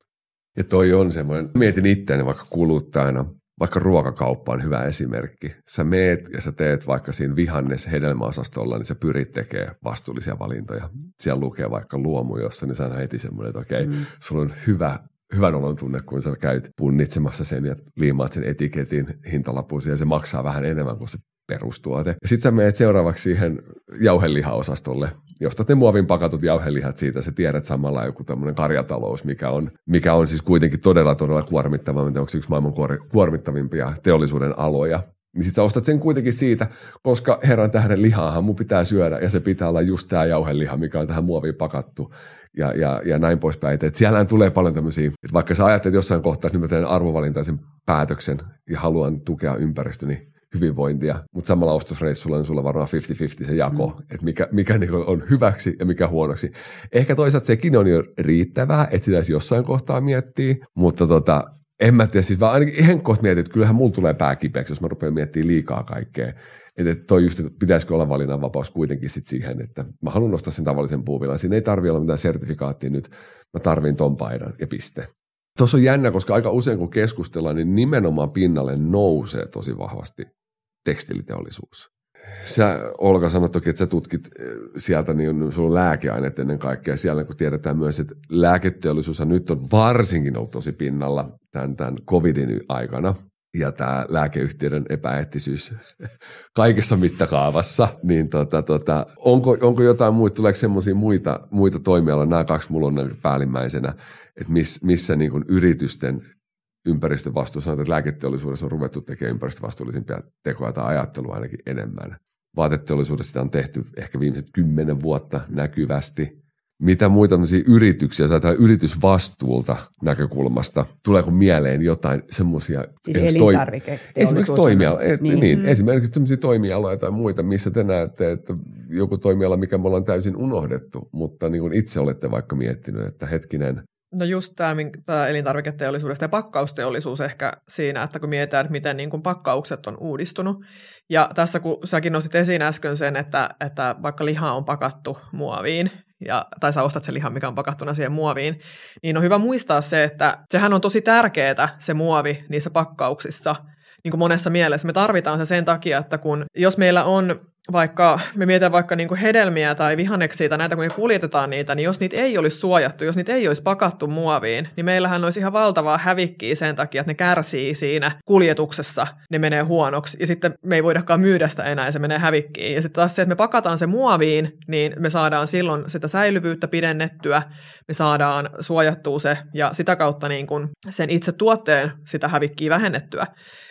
Ja toi on semmoinen, mietin itseäni vaikka kuluttajana, vaikka ruokakauppa on hyvä esimerkki. Sä meet ja sä teet vaikka siinä vihannes hedelmäosastolla, niin sä pyrit tekemään vastuullisia valintoja. Siellä lukee vaikka luomu, jossa niin sä heti semmoinen, että okei, okay, mm. sulla on hyvä hyvän olon tunne, kun sä käyt punnitsemassa sen ja liimaat sen etiketin hintalapuun ja se maksaa vähän enemmän kuin se perustuote. Ja sitten sä menet seuraavaksi siihen jauhelihaosastolle, josta te muovin pakatut jauhelihat siitä, sä tiedät samalla joku tämmöinen karjatalous, mikä on, mikä on siis kuitenkin todella, todella kuormittava, onko se yksi maailman kuormittavimpia teollisuuden aloja. Niin sit sä ostat sen kuitenkin siitä, koska herran tähden lihaahan mun pitää syödä ja se pitää olla just tämä jauheliha, mikä on tähän muoviin pakattu ja, ja, ja näin poispäin. Että siellähän tulee paljon tämmöisiä, että vaikka sä ajattelet jossain kohtaa, että nyt mä teen arvovalintaisen päätöksen ja haluan tukea ympäristöni, hyvinvointia, mutta samalla ostosreissulla niin sulla varmaan 50-50 se jako, mm. että mikä, mikä niin on hyväksi ja mikä huonoksi. Ehkä toisaalta sekin on jo riittävää, että sitä jossain kohtaa miettiä, mutta tota, en mä tiedä, siis vaan ainakin ihan kohta mietin, että kyllähän mulla tulee pää kipeäksi, jos mä rupean miettimään liikaa kaikkea. Että toi just, että pitäisikö olla valinnanvapaus kuitenkin sit siihen, että mä haluan nostaa sen tavallisen puuvilan. Siinä ei tarvitse olla mitään sertifikaattia nyt, mä tarvin ton paidan ja piste. Tuossa on jännä, koska aika usein kun keskustellaan, niin nimenomaan pinnalle nousee tosi vahvasti tekstiliteollisuus. Sä Olga sanoi toki, että sä tutkit eh, sieltä, niin sulla on lääkeaineet ennen kaikkea siellä, kun tiedetään myös, että lääketeollisuus nyt on varsinkin ollut tosi pinnalla tämän, tämän covidin aikana. Ja tämä lääkeyhtiöiden epäeettisyys (laughs) kaikessa mittakaavassa, niin tota, tota, onko, onko jotain muita, tuleeko semmoisia muita, muita toimialoja, nämä kaksi mulla on päällimmäisenä, että miss, missä niin yritysten ympäristövastuussa, että lääketeollisuudessa on ruvettu tekemään ympäristövastuullisimpia tekoja tai ajattelua ainakin enemmän. Vaateteollisuudessa sitä on tehty ehkä viimeiset kymmenen vuotta näkyvästi. Mitä muita yrityksiä tai yritysvastuulta näkökulmasta, tuleeko mieleen jotain semmoisia... Siis Esimerkiksi toimiala, niin. niin mm. esimerkiksi semmoisia toimialoja tai muita, missä te näette, että joku toimiala, mikä me ollaan täysin unohdettu, mutta niin kuin itse olette vaikka miettinyt, että hetkinen, No just tämä, elintarviketeollisuudesta ja pakkausteollisuus ehkä siinä, että kun mietitään, että miten niin kuin pakkaukset on uudistunut. Ja tässä kun säkin nostit esiin äsken sen, että, että vaikka liha on pakattu muoviin, ja, tai sä ostat sen lihan, mikä on pakattuna siihen muoviin, niin on hyvä muistaa se, että sehän on tosi tärkeää se muovi niissä pakkauksissa, niin kuin monessa mielessä. Me tarvitaan se sen takia, että kun jos meillä on vaikka me mietitään vaikka niin hedelmiä tai vihanneksia tai näitä, kun me kuljetetaan niitä, niin jos niitä ei olisi suojattu, jos niitä ei olisi pakattu muoviin, niin meillähän olisi ihan valtavaa hävikkiä sen takia, että ne kärsii siinä kuljetuksessa, ne menee huonoksi, ja sitten me ei voidakaan myydä sitä enää, ja se menee hävikkiin. Ja sitten taas se, että me pakataan se muoviin, niin me saadaan silloin sitä säilyvyyttä pidennettyä, me saadaan suojattua se, ja sitä kautta niin kuin sen itse tuotteen sitä hävikkiä vähennettyä.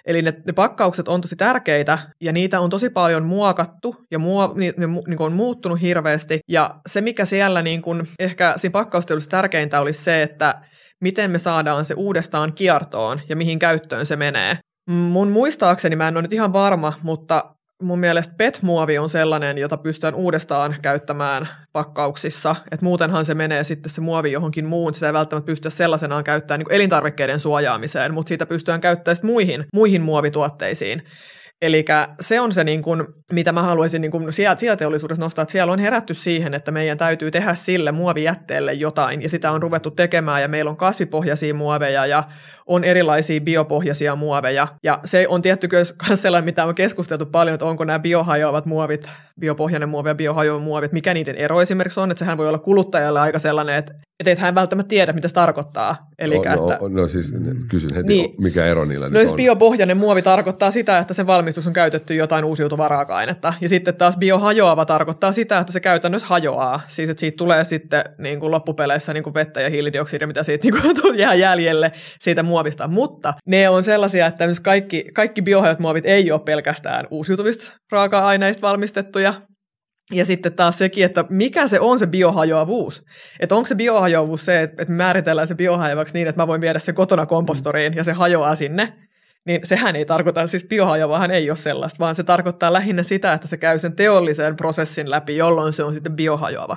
Eli ne, ne pakkaukset on tosi tärkeitä, ja niitä on tosi paljon muokattu, muokattu ja muo, niin, ne, niin kuin on muuttunut hirveästi. Ja se, mikä siellä niin kuin, ehkä siinä pakkaustelussa tärkeintä olisi se, että miten me saadaan se uudestaan kiertoon ja mihin käyttöön se menee. Mun muistaakseni, mä en ole nyt ihan varma, mutta mun mielestä PET-muovi on sellainen, jota pystytään uudestaan käyttämään pakkauksissa. Et muutenhan se menee sitten se muovi johonkin muun. Sitä ei välttämättä pystyä sellaisenaan käyttämään niin elintarvikkeiden suojaamiseen, mutta siitä pystytään käyttämään muihin, muihin muovituotteisiin. Eli se on se, niin kuin, mitä mä haluaisin niin kuin sieltä teollisuudessa nostaa, että siellä on herätty siihen, että meidän täytyy tehdä sille muovijätteelle jotain, ja sitä on ruvettu tekemään, ja meillä on kasvipohjaisia muoveja, ja on erilaisia biopohjaisia muoveja, ja se on tietty myös (laughs) sellainen, mitä on keskusteltu paljon, että onko nämä biohajoavat muovit, biopohjainen muovi ja biohajoavat muovit, mikä niiden ero esimerkiksi on, että sehän voi olla kuluttajalle aika sellainen, että että et hän välttämättä tiedä, mitä se tarkoittaa. Eli no, no, että, no siis kysyn heti, niin, mikä ero niillä no, nyt on. biopohjainen muovi tarkoittaa sitä, että sen valmistus on käytetty jotain uusiutuvaa raaka-ainetta. Ja sitten taas biohajoava tarkoittaa sitä, että se käytännössä hajoaa. Siis että siitä tulee sitten niin kuin loppupeleissä niin kuin vettä ja hiilidioksidia, mitä siitä niin kuin, (laughs) jää jäljelle siitä muovista. Mutta ne on sellaisia, että kaikki, kaikki biohajot muovit ei ole pelkästään uusiutuvista raaka-aineista valmistettuja, ja sitten taas sekin, että mikä se on se biohajoavuus. Että onko se biohajoavuus se, että määritellään se biohajoavaksi niin, että mä voin viedä se kotona kompostoriin ja se hajoaa sinne. Niin sehän ei tarkoita, siis biohajoavahan ei ole sellaista, vaan se tarkoittaa lähinnä sitä, että se käy sen teollisen prosessin läpi, jolloin se on sitten biohajoava.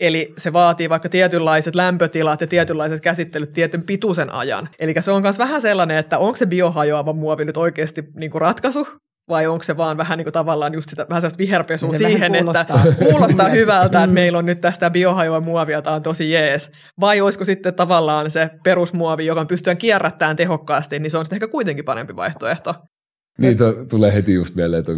Eli se vaatii vaikka tietynlaiset lämpötilat ja tietynlaiset käsittelyt tietyn pituisen ajan. Eli se on myös vähän sellainen, että onko se biohajoava muovi nyt oikeasti niin kuin ratkaisu vai onko se vaan vähän niin kuin tavallaan just sitä vähän sellaista viherpesua niin se siihen, kuulostaa. että kuulostaa hyvältä, että mm. meillä on nyt tästä biohajoa muovia, tämä on tosi jees. Vai olisiko sitten tavallaan se perusmuovi, joka pystytään kierrättämään tehokkaasti, niin se on sitten ehkä kuitenkin parempi vaihtoehto. Niin, to, tulee heti just mieleen, että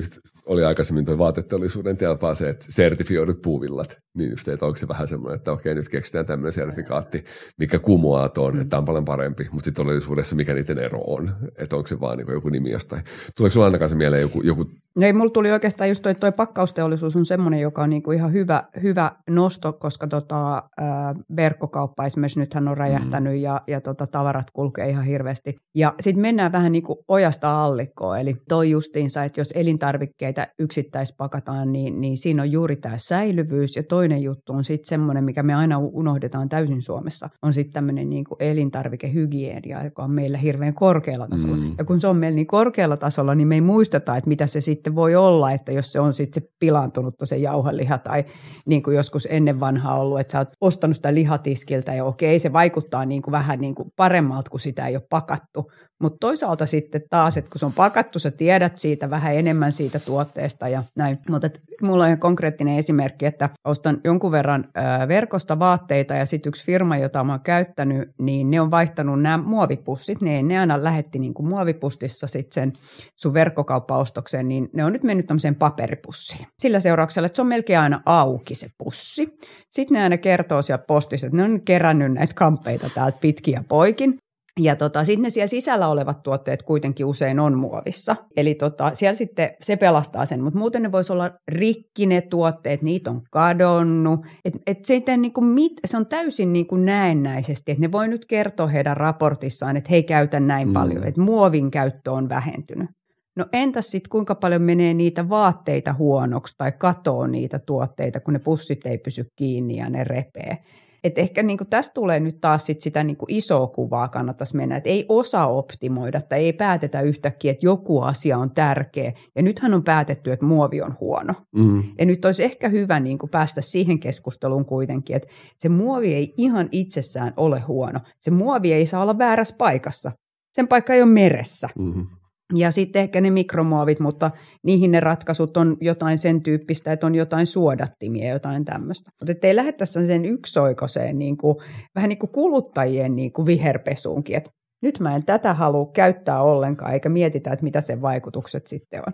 oli aikaisemmin tuo vaateteollisuuden telpaa se, että sertifioidut puuvillat, niin just, että onko se vähän semmoinen, että okei, nyt keksitään tämmöinen sertifikaatti, mikä kumoaa tuon, että tämä on paljon parempi, mutta sitten todellisuudessa mikä niiden ero on, että onko se vaan niin joku nimi jostain. Tuleeko sinulla ainakaan se mieleen joku, joku No ei, mulla tuli oikeastaan just toi, toi pakkausteollisuus on semmoinen, joka on niinku ihan hyvä, hyvä nosto, koska tota, äh, verkkokauppa esimerkiksi nythän on räjähtänyt mm. ja, ja tota, tavarat kulkee ihan hirveästi. Ja sitten mennään vähän niin kuin ojasta allikkoon, eli toi justiinsa, että jos elintarvikkeita yksittäispakataan, niin, niin siinä on juuri tämä säilyvyys. Ja toinen juttu on sitten semmoinen, mikä me aina unohdetaan täysin Suomessa, on sitten tämmöinen niin elintarvikehygienia, joka on meillä hirveän korkealla tasolla. Mm. Ja kun se on meillä niin korkealla tasolla, niin me ei muisteta, että mitä se sitten voi olla, että jos se on sitten se pilaantunut se jauheliha tai niin kuin joskus ennen vanhaa ollut, että sä oot ostanut sitä lihatiskiltä ja okei, se vaikuttaa niin kuin vähän niin kuin paremmalta, kun sitä ei ole pakattu. Mutta toisaalta sitten taas, että kun se on pakattu, sä tiedät siitä vähän enemmän siitä tuotteesta ja näin. Mutta mulla on ihan konkreettinen esimerkki, että ostan jonkun verran ö, verkosta vaatteita ja sitten yksi firma, jota mä oon käyttänyt, niin ne on vaihtanut nämä muovipussit. Ne, ne aina lähetti niin kuin muovipustissa sitten sen sun verkkokauppaostokseen, niin ne on nyt mennyt tämmöiseen paperipussiin. Sillä seurauksella, että se on melkein aina auki se pussi. Sitten ne aina kertoo siellä postissa, että ne on kerännyt näitä kampeita täältä pitkiä poikin. Ja tota, sitten ne siellä sisällä olevat tuotteet kuitenkin usein on muovissa. Eli tota, siellä sitten se pelastaa sen, mutta muuten ne voisi olla rikki ne tuotteet, niitä on kadonnut. Et, et se, niinku mit, se on täysin niinku näennäisesti, että ne voi nyt kertoa heidän raportissaan, että he ei käytä näin mm. paljon, että muovin käyttö on vähentynyt. No entäs sitten kuinka paljon menee niitä vaatteita huonoksi tai katoo niitä tuotteita, kun ne pussit ei pysy kiinni ja ne repee. Et ehkä niin kuin tästä tulee nyt taas sit sitä niin kuin isoa kuvaa kannattaisi mennä, että ei osaa optimoida tai ei päätetä yhtäkkiä, että joku asia on tärkeä. Ja nythän on päätetty, että muovi on huono. Mm. Ja nyt olisi ehkä hyvä niin kuin päästä siihen keskusteluun kuitenkin, että se muovi ei ihan itsessään ole huono. Se muovi ei saa olla väärässä paikassa. Sen paikka ei ole meressä. Mm. Ja sitten ehkä ne mikromuovit, mutta niihin ne ratkaisut on jotain sen tyyppistä, että on jotain suodattimia, jotain tämmöistä. Mutta ei lähdettäisi sen yksioikoiseen niin kuin, vähän niin kuin kuluttajien niin kuin viherpesuunkin, että nyt mä en tätä halua käyttää ollenkaan, eikä mietitä, että mitä sen vaikutukset sitten on.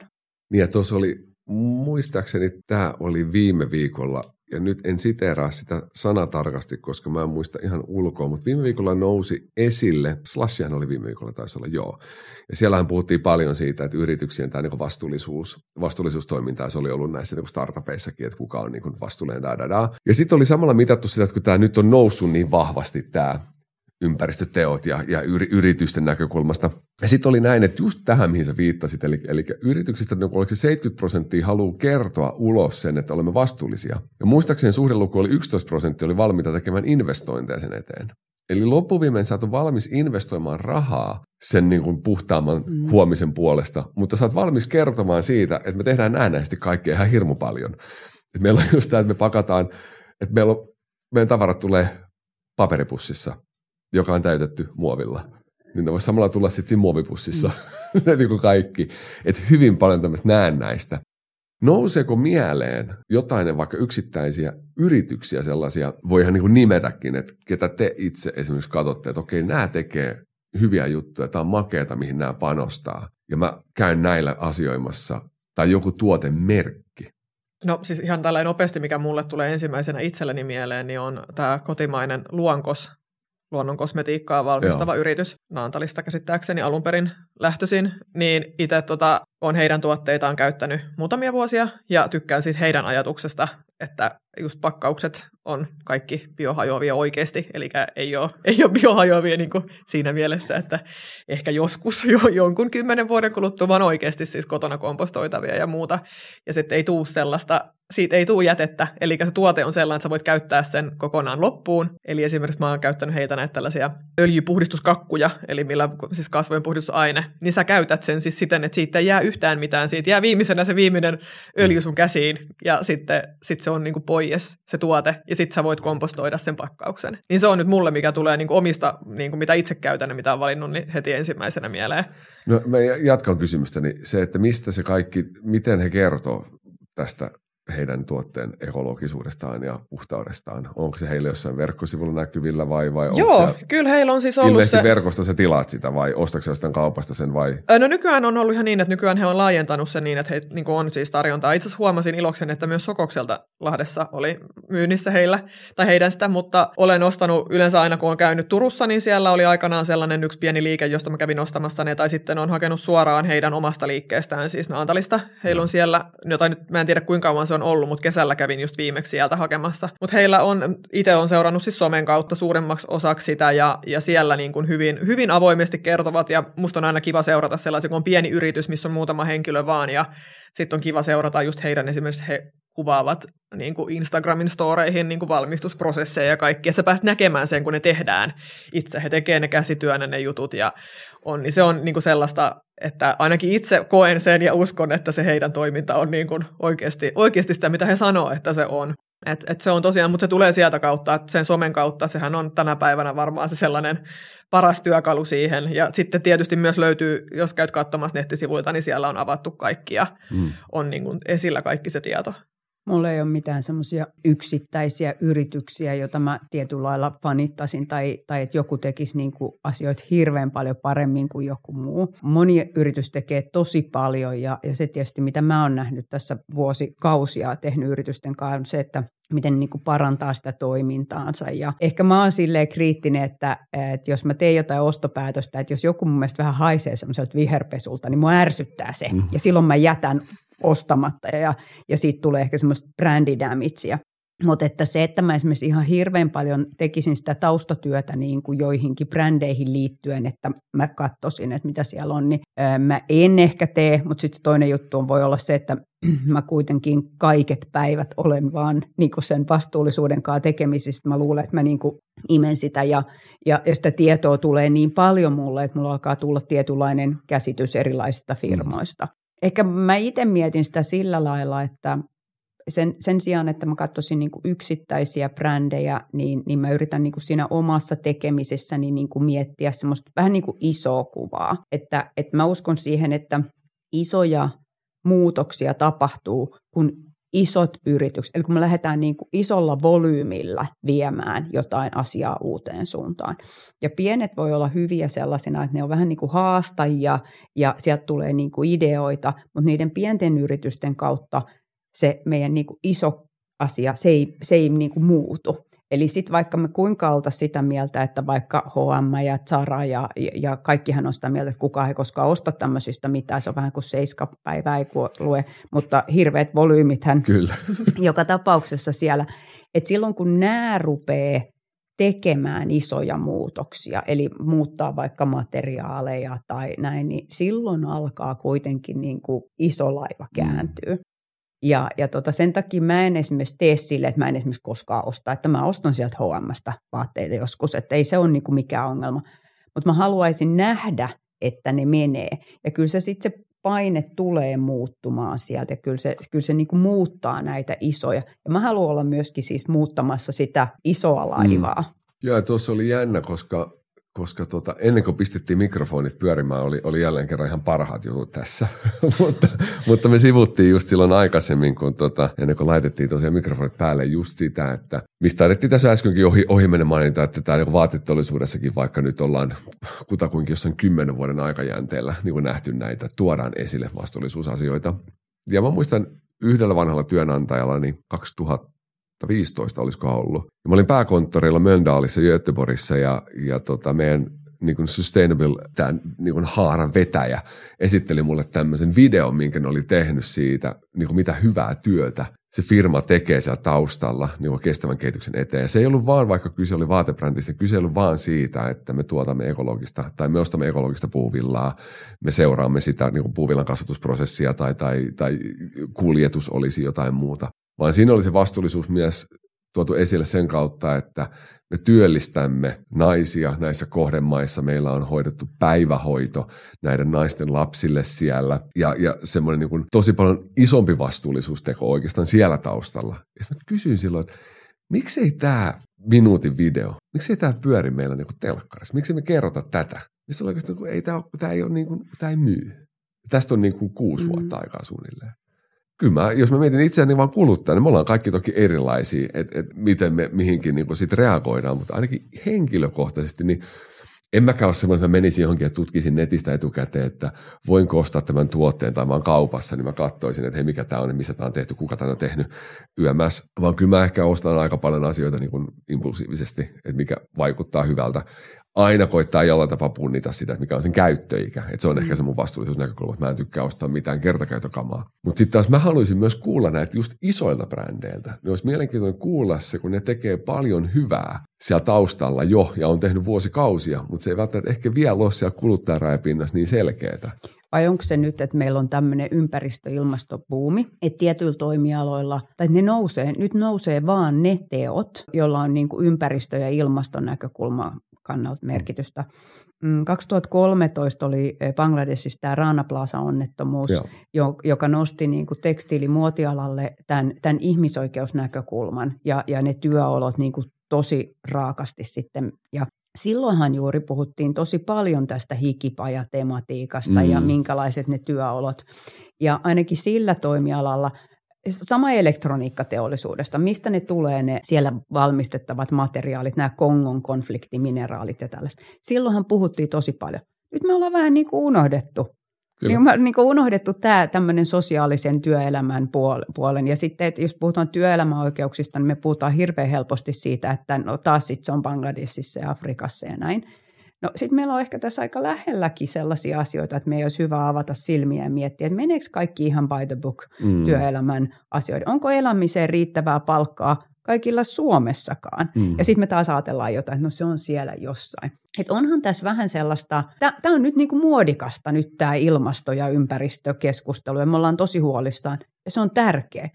Niin ja tuossa oli, muistaakseni tämä oli viime viikolla, ja nyt en siteeraa sitä sanatarkasti, koska mä en muista ihan ulkoa, mutta viime viikolla nousi esille, Slashihan oli viime viikolla, taisi olla joo, ja siellähän puhuttiin paljon siitä, että yrityksien tämä niin vastuullisuus, vastuullisuustoiminta, se oli ollut näissä niin startupeissakin, että kuka on niin vastuullinen, da, da, da. Ja sitten oli samalla mitattu sitä, että kun tämä nyt on noussut niin vahvasti tämä ympäristöteot ja, ja yri, yritysten näkökulmasta. Ja sitten oli näin, että just tähän, mihin sä viittasit, eli, eli yrityksistä niin oliko se 70 prosenttia haluaa kertoa ulos sen, että olemme vastuullisia. Ja muistaakseni suhdeluku oli 11 prosenttia oli valmiita tekemään investointeja sen eteen. Eli loppuviimein sä oot valmis investoimaan rahaa sen niin kuin puhtaamman mm. huomisen puolesta, mutta sä oot valmis kertomaan siitä, että me tehdään näennäisesti kaikkea ihan hirmu paljon. Et meillä on just tämä, että me pakataan, että meillä on, meidän tavarat tulee paperipussissa, joka on täytetty muovilla. Niin ne voisi samalla tulla sitten siinä muovipussissa, (laughs) mm. niin kuin kaikki. Että hyvin paljon tämmöistä näennäistä. Nouseeko mieleen jotain vaikka yksittäisiä yrityksiä sellaisia, voi ihan niin kuin nimetäkin, että ketä te itse esimerkiksi katsotte, että okei, nämä tekee hyviä juttuja, tämä on makeata, mihin nämä panostaa, ja mä käyn näillä asioimassa, tai joku tuotemerkki. No siis ihan tällainen nopeasti, mikä mulle tulee ensimmäisenä itselleni mieleen, niin on tämä kotimainen Luonkos luonnon kosmetiikkaa valmistava Joo. yritys, Naantalista käsittääkseni alun perin lähtöisin, niin itse tota, on heidän tuotteitaan käyttänyt muutamia vuosia ja tykkään siis heidän ajatuksesta, että just pakkaukset on kaikki biohajoavia oikeasti, eli ei ole, ei ole biohajoavia niin siinä mielessä, että ehkä joskus jo, jonkun kymmenen vuoden kuluttua vaan oikeasti siis kotona kompostoitavia ja muuta, ja sitten ei tuu sellaista, siitä ei tuu jätettä, eli se tuote on sellainen, että sä voit käyttää sen kokonaan loppuun, eli esimerkiksi mä oon käyttänyt heitä näitä tällaisia öljypuhdistuskakkuja, eli millä siis kasvojen puhdistusaine, niin sä käytät sen siis siten, että siitä ei jää yhtään mitään, siitä jää viimeisenä se viimeinen öljy sun käsiin, ja sitten sit se on niin kuin pois se tuote, ja sitten sä voit kompostoida sen pakkauksen. Niin se on nyt mulle, mikä tulee niin kuin omista, niin kuin mitä itse käytän ja mitä on valinnut, niin heti ensimmäisenä mieleen. No mä jatkan kysymystäni. Se, että mistä se kaikki, miten he kertoo tästä heidän tuotteen ekologisuudestaan ja puhtaudestaan? Onko se heille jossain verkkosivulla näkyvillä vai, vai Joo, kyllä heillä on siis ollut se... verkosta se tilaat sitä vai ostatko jostain kaupasta sen vai? No nykyään on ollut ihan niin, että nykyään he on laajentanut sen niin, että he niin on siis tarjontaa. Itse asiassa huomasin iloksen, että myös Sokokselta Lahdessa oli myynnissä heillä tai heidän sitä, mutta olen ostanut yleensä aina kun on käynyt Turussa, niin siellä oli aikanaan sellainen yksi pieni liike, josta mä kävin ostamassa ne, tai sitten on hakenut suoraan heidän omasta liikkeestään, siis Naantalista. Heillä on siellä, jotain nyt mä en tiedä kuinka kauan se on ollut, mutta kesällä kävin just viimeksi sieltä hakemassa. Mutta heillä on, itse on seurannut siis somen kautta suuremmaksi osaksi sitä ja, ja siellä niin kuin hyvin, hyvin avoimesti kertovat ja musta on aina kiva seurata sellaisia, kun on pieni yritys, missä on muutama henkilö vaan ja sitten on kiva seurata just heidän esimerkiksi he kuvaavat niin kuin Instagramin storeihin niin kuin valmistusprosesseja ja kaikki, ja sä pääst näkemään sen, kun ne tehdään itse. He tekee ne käsityönä ne jutut, ja on, niin se on niin kuin sellaista, että ainakin itse koen sen ja uskon, että se heidän toiminta on niin kuin oikeasti, oikeasti sitä, mitä he sanoo, että se on. Et, et se on tosiaan, mutta se tulee sieltä kautta, että sen somen kautta, sehän on tänä päivänä varmaan se sellainen paras työkalu siihen. Ja sitten tietysti myös löytyy, jos käyt katsomassa nettisivuilta, niin siellä on avattu kaikki ja mm. on niin kuin esillä kaikki se tieto. Mulla ei ole mitään semmoisia yksittäisiä yrityksiä, joita mä tietyllä lailla fanittaisin tai, tai että joku tekisi niin kuin asioita hirveän paljon paremmin kuin joku muu. Moni yritys tekee tosi paljon ja, ja se tietysti, mitä mä oon nähnyt tässä vuosikausia tehnyt yritysten kanssa, on se, että miten niin kuin parantaa sitä toimintaansa. Ja ehkä mä oon silleen kriittinen, että, että jos mä teen jotain ostopäätöstä, että jos joku mun mielestä vähän haisee semmoiselta viherpesulta, niin mua ärsyttää se. Mm. Ja silloin mä jätän ostamatta ja, ja siitä tulee ehkä semmoista brändidamagea. Mutta että se, että mä esimerkiksi ihan hirveän paljon tekisin sitä taustatyötä niin kuin joihinkin brändeihin liittyen, että mä katsoisin, että mitä siellä on, niin mä en ehkä tee, mutta sitten toinen juttu on, voi olla se, että (clears throat) mä kuitenkin kaiket päivät olen vaan niin kuin sen vastuullisuuden kanssa tekemisissä. Mä luulen, että mä niin kuin imen sitä ja, ja, ja sitä tietoa tulee niin paljon mulle, että mulla alkaa tulla tietynlainen käsitys erilaisista firmoista. Ehkä mä itse mietin sitä sillä lailla, että sen, sen sijaan, että mä katsoisin niin yksittäisiä brändejä, niin, niin mä yritän niin siinä omassa tekemisessäni niin miettiä semmoista vähän niin isoa kuvaa. Että, että mä uskon siihen, että isoja muutoksia tapahtuu, kun isot yritykset, eli kun me lähdetään niin kuin isolla volyymilla viemään jotain asiaa uuteen suuntaan. Ja pienet voi olla hyviä sellaisina, että ne on vähän niin kuin haastajia ja sieltä tulee niin kuin ideoita, mutta niiden pienten yritysten kautta se meidän niin kuin iso asia, se ei, se ei niin kuin muutu. Eli sitten vaikka me kuinka oltaisiin sitä mieltä, että vaikka H&M ja Zara ja, ja kaikkihan on sitä mieltä, että kukaan ei koskaan osta tämmöisistä mitään, se on vähän kuin seiskapäivä ei lue, mutta hirveät volyymithän Kyllä. (laughs) joka tapauksessa siellä. Että silloin kun nämä rupeaa tekemään isoja muutoksia, eli muuttaa vaikka materiaaleja tai näin, niin silloin alkaa kuitenkin niin kuin iso laiva mm. kääntyä. Mm. Ja, ja tota, sen takia mä en esimerkiksi tee sille, että mä en esimerkiksi koskaan osta, että mä ostan sieltä H&Mstä vaatteita joskus, että ei se ole niinku mikään ongelma. Mutta mä haluaisin nähdä, että ne menee. Ja kyllä se sitten se paine tulee muuttumaan sieltä ja kyllä se, kyllä se niinku muuttaa näitä isoja. Ja mä haluan olla myöskin siis muuttamassa sitä isoa laivaa. Mm. Joo, tuossa oli jännä, koska koska tota, ennen kuin pistettiin mikrofonit pyörimään, oli, oli jälleen kerran ihan parhaat jutut tässä. (laughs) mutta, mutta, me sivuttiin just silloin aikaisemmin, kun tota, ennen kuin laitettiin tosiaan mikrofonit päälle just sitä, että mistä taidettiin tässä äskenkin ohi, ohi mennä mainita, että tämä niin vaateteollisuudessakin, vaikka nyt ollaan kutakuinkin jossain kymmenen vuoden aikajänteellä niin kuin nähty näitä, tuodaan esille vastuullisuusasioita. Ja mä muistan yhdellä vanhalla työnantajalla, niin 2000 2015 olisiko ollut. Ja mä olin pääkonttorilla Möndaalissa Göteborgissa ja, ja tota meidän niin kuin sustainable, tämän niin kuin haaran vetäjä esitteli mulle tämmöisen videon, minkä ne oli tehnyt siitä, niin kuin mitä hyvää työtä se firma tekee siellä taustalla niin kuin kestävän kehityksen eteen. Ja se ei ollut vaan, vaikka kyse oli vaatebrändistä, kyse ollut vaan siitä, että me tuotamme ekologista tai me ostamme ekologista puuvillaa, me seuraamme sitä niin kuin puuvillan kasvatusprosessia tai, tai, tai kuljetus olisi jotain muuta, vaan siinä oli se vastuullisuus myös tuotu esille sen kautta, että me työllistämme naisia näissä kohdemaissa. Meillä on hoidettu päivähoito näiden naisten lapsille siellä ja, ja semmoinen niin kuin tosi paljon isompi vastuullisuusteko oikeastaan siellä taustalla. Ja mä kysyin silloin, että miksei tämä minuutin video, miksei tämä pyöri meillä niin kuin telkkarissa, miksi me kerrota tätä? Ja se oli oikeastaan, että ei tämä, tämä ei, ole niin kuin, tämä ei myy. Tästä on niin kuin kuusi mm. vuotta aikaa suunnilleen kyllä mä, jos mä mietin itseäni vaan kuluttajana, niin me ollaan kaikki toki erilaisia, että et miten me mihinkin niin sit reagoidaan, mutta ainakin henkilökohtaisesti, niin en mäkään ole semmoinen, että mä menisin johonkin ja tutkisin netistä etukäteen, että voinko ostaa tämän tuotteen tai mä oon kaupassa, niin mä katsoisin, että hei mikä tämä on, missä tämä on tehty, kuka tämä on tehnyt yömässä, vaan kyllä mä ehkä ostan aika paljon asioita niin kuin impulsiivisesti, että mikä vaikuttaa hyvältä aina koittaa jollain tapaa punnita sitä, että mikä on sen käyttöikä. Että se on mm. ehkä se mun vastuullisuusnäkökulma, että mä en tykkää ostaa mitään kertakäytökamaa. Mutta sitten taas mä haluaisin myös kuulla näitä just isoilta brändeiltä. Ne olisi mielenkiintoinen kuulla se, kun ne tekee paljon hyvää siellä taustalla jo ja on tehnyt vuosikausia, mutta se ei välttämättä ehkä vielä ole siellä kuluttajarajapinnassa niin selkeää. Vai onko se nyt, että meillä on tämmöinen ympäristö-ilmastobuumi, että tietyillä toimialoilla, tai ne nousee, nyt nousee vaan ne teot, joilla on niin kuin ympäristö- ja ilmaston näkökulma kannalta merkitystä. 2013 mm, oli eh, Bangladesissa tämä Rana Plaza-onnettomuus, Joo. joka nosti niin kuin tekstiilimuotialalle tämän, tämän ihmisoikeusnäkökulman ja, ja ne työolot niin kuin tosi raakasti sitten. Ja silloinhan juuri puhuttiin tosi paljon tästä hikipajatematiikasta mm. ja minkälaiset ne työolot. Ja ainakin sillä toimialalla – sama elektroniikkateollisuudesta, mistä ne tulee ne siellä valmistettavat materiaalit, nämä Kongon konfliktimineraalit ja tällaiset. Silloinhan puhuttiin tosi paljon. Nyt me ollaan vähän niin kuin unohdettu. Niin kuin, niin kuin unohdettu tämä tämmöinen sosiaalisen työelämän puolen. Ja sitten, että jos puhutaan työelämäoikeuksista, niin me puhutaan hirveän helposti siitä, että no taas sitten se on Bangladesissa ja Afrikassa ja näin. No sitten meillä on ehkä tässä aika lähelläkin sellaisia asioita, että meidän olisi hyvä avata silmiä ja miettiä, että meneekö kaikki ihan by the book mm. työelämän asioiden. Onko elämiseen riittävää palkkaa kaikilla Suomessakaan. Mm. Ja sitten me taas ajatellaan jotain, että no se on siellä jossain. Et onhan tässä vähän sellaista, tämä on nyt niinku muodikasta nyt tämä ilmasto- ja ympäristökeskustelu, ja me ollaan tosi huolissaan, ja se on tärkeä.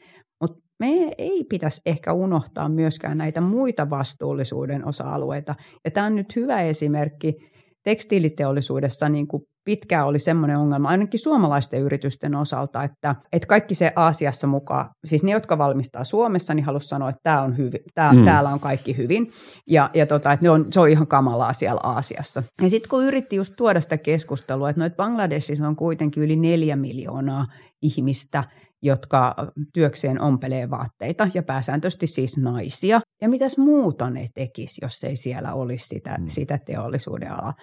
Me ei pitäisi ehkä unohtaa myöskään näitä muita vastuullisuuden osa-alueita. Ja tämä on nyt hyvä esimerkki tekstiiliteollisuudessa niin kuin pitkään oli semmoinen ongelma, ainakin suomalaisten yritysten osalta, että, että kaikki se Aasiassa mukaan, siis ne, jotka valmistaa Suomessa, niin halusi sanoa, että tämä on hyvin, tämä, mm. täällä on kaikki hyvin, ja, ja tota, että ne on, se on ihan kamalaa siellä Aasiassa. Ja sitten kun yritti just tuoda sitä keskustelua, että noit Bangladesissa on kuitenkin yli neljä miljoonaa ihmistä, jotka työkseen ompelee vaatteita ja pääsääntöisesti siis naisia. Ja mitäs muuta ne tekisi, jos ei siellä olisi sitä, mm. sitä teollisuuden alaa.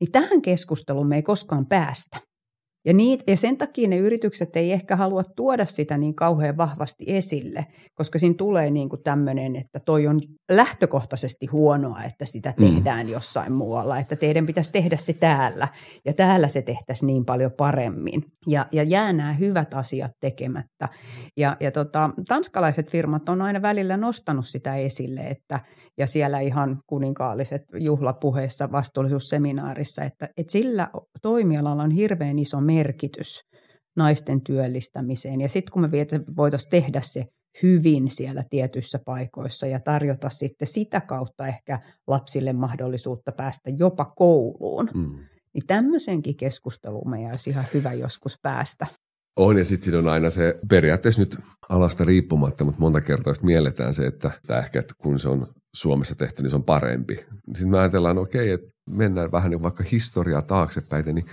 Niin tähän keskusteluun me ei koskaan päästä. Ja, niitä, ja sen takia ne yritykset ei ehkä halua tuoda sitä niin kauhean vahvasti esille, koska siinä tulee niin kuin tämmöinen, että toi on lähtökohtaisesti huonoa, että sitä mm. tehdään mm. jossain muualla, että teidän pitäisi tehdä se täällä, ja täällä se tehtäisiin niin paljon paremmin. Ja, ja jää nämä hyvät asiat tekemättä. Ja, ja tota, tanskalaiset firmat on aina välillä nostanut sitä esille, että, ja siellä ihan kuninkaalliset juhlapuheissa vastuullisuusseminaarissa, että, että sillä toimialalla on hirveän iso merkitys naisten työllistämiseen. Ja sitten kun me voitaisiin tehdä se hyvin siellä tietyissä paikoissa ja tarjota sitten sitä kautta ehkä lapsille mahdollisuutta päästä jopa kouluun, mm. niin tämmöisenkin keskusteluun meidän olisi ihan hyvä joskus päästä. On ja sitten on aina se periaatteessa nyt alasta riippumatta, mutta monta kertaa mielletään se, että, että ehkä että kun se on Suomessa tehty, niin se on parempi. Sitten me ajatellaan, okei, että mennään vähän niin vaikka historiaa taaksepäin, niin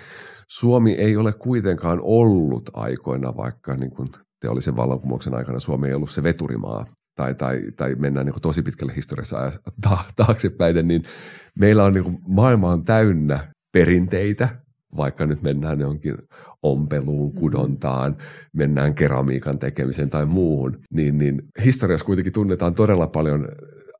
Suomi ei ole kuitenkaan ollut aikoina, vaikka niin kuin teollisen vallankumouksen aikana Suomi ei ollut se veturimaa, tai, tai, tai mennään niin kuin tosi pitkälle historiassa ta- taaksepäin, niin meillä on niin kuin, maailma on täynnä perinteitä, vaikka nyt mennään johonkin ompeluun, mm. kudontaan, mennään keramiikan tekemiseen tai muuhun, niin, niin historiassa kuitenkin tunnetaan todella paljon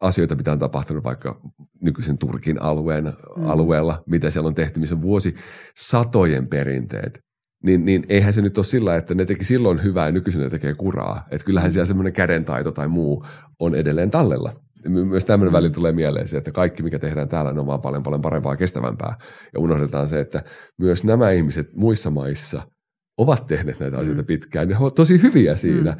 asioita, mitä on tapahtunut vaikka nykyisen Turkin alueen, mm. alueella, mitä siellä on tehty, missä on vuosi satojen perinteet. Niin, niin eihän se nyt ole sillä, että ne teki silloin hyvää ja nykyisin ne tekee kuraa. Että kyllähän siellä semmoinen kädentaito tai muu on edelleen tallella. Myös tämmöinen väli tulee mieleen se, että kaikki mikä tehdään täällä on vaan paljon paljon parempaa ja kestävämpää. Ja unohdetaan se, että myös nämä ihmiset muissa maissa ovat tehneet näitä asioita mm. pitkään. Ne ovat tosi hyviä siinä. Mm.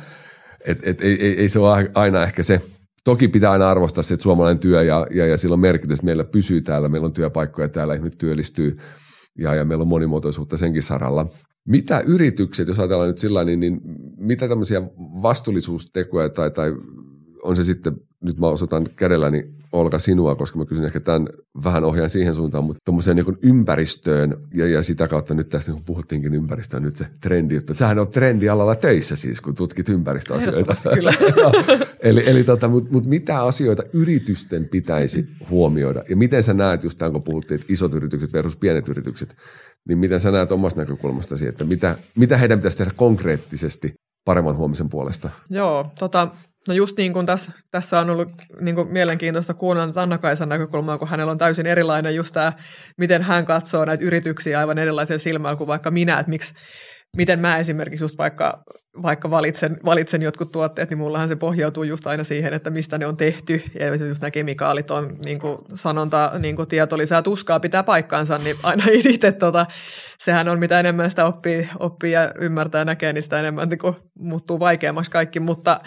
Et, et, ei, ei, ei se ole aina ehkä se – Toki pitää aina arvostaa se, että suomalainen työ ja, ja, ja sillä on merkitys, että meillä pysyy täällä, meillä on työpaikkoja täällä, ihmiset työllistyy ja, ja meillä on monimuotoisuutta senkin saralla. Mitä yritykset, jos ajatellaan nyt sillä niin, niin mitä tämmöisiä vastuullisuustekoja tai, tai on se sitten, nyt mä osoitan kädelläni Olka sinua, koska mä kysyn ehkä tämän vähän ohjaan siihen suuntaan, mutta tuommoiseen niin ympäristöön ja, ja sitä kautta nyt tästä kun puhuttiinkin ympäristöön nyt se trendi juttu. Sähän on trendialalla töissä siis, kun tutkit ympäristöasioita. Kyllä. (laughs) eli eli tota, mutta mut mitä asioita yritysten pitäisi huomioida ja miten sä näet just tämän, kun puhuttiin, että isot yritykset versus pienet yritykset, niin miten sä näet omasta näkökulmastasi, että mitä, mitä heidän pitäisi tehdä konkreettisesti paremman huomisen puolesta? Joo, tota, No just niin kuin tässä, tässä on ollut niin kuin mielenkiintoista kuunnella Anna Kaisan näkökulmaa, kun hänellä on täysin erilainen just tämä, miten hän katsoo näitä yrityksiä aivan erilaisella silmällä kuin vaikka minä, että miksi, miten mä esimerkiksi just vaikka, vaikka valitsen, valitsen jotkut tuotteet, niin mullahan se pohjautuu just aina siihen, että mistä ne on tehty. Ja just nämä kemikaalit on niin kuin sanonta, niin kuin tieto lisää tuskaa pitää paikkaansa, niin aina (laughs) itse tota, sehän on mitä enemmän sitä oppii, oppii ja ymmärtää ja näkee, niin sitä enemmän niin kuin, muuttuu vaikeammaksi kaikki. Mutta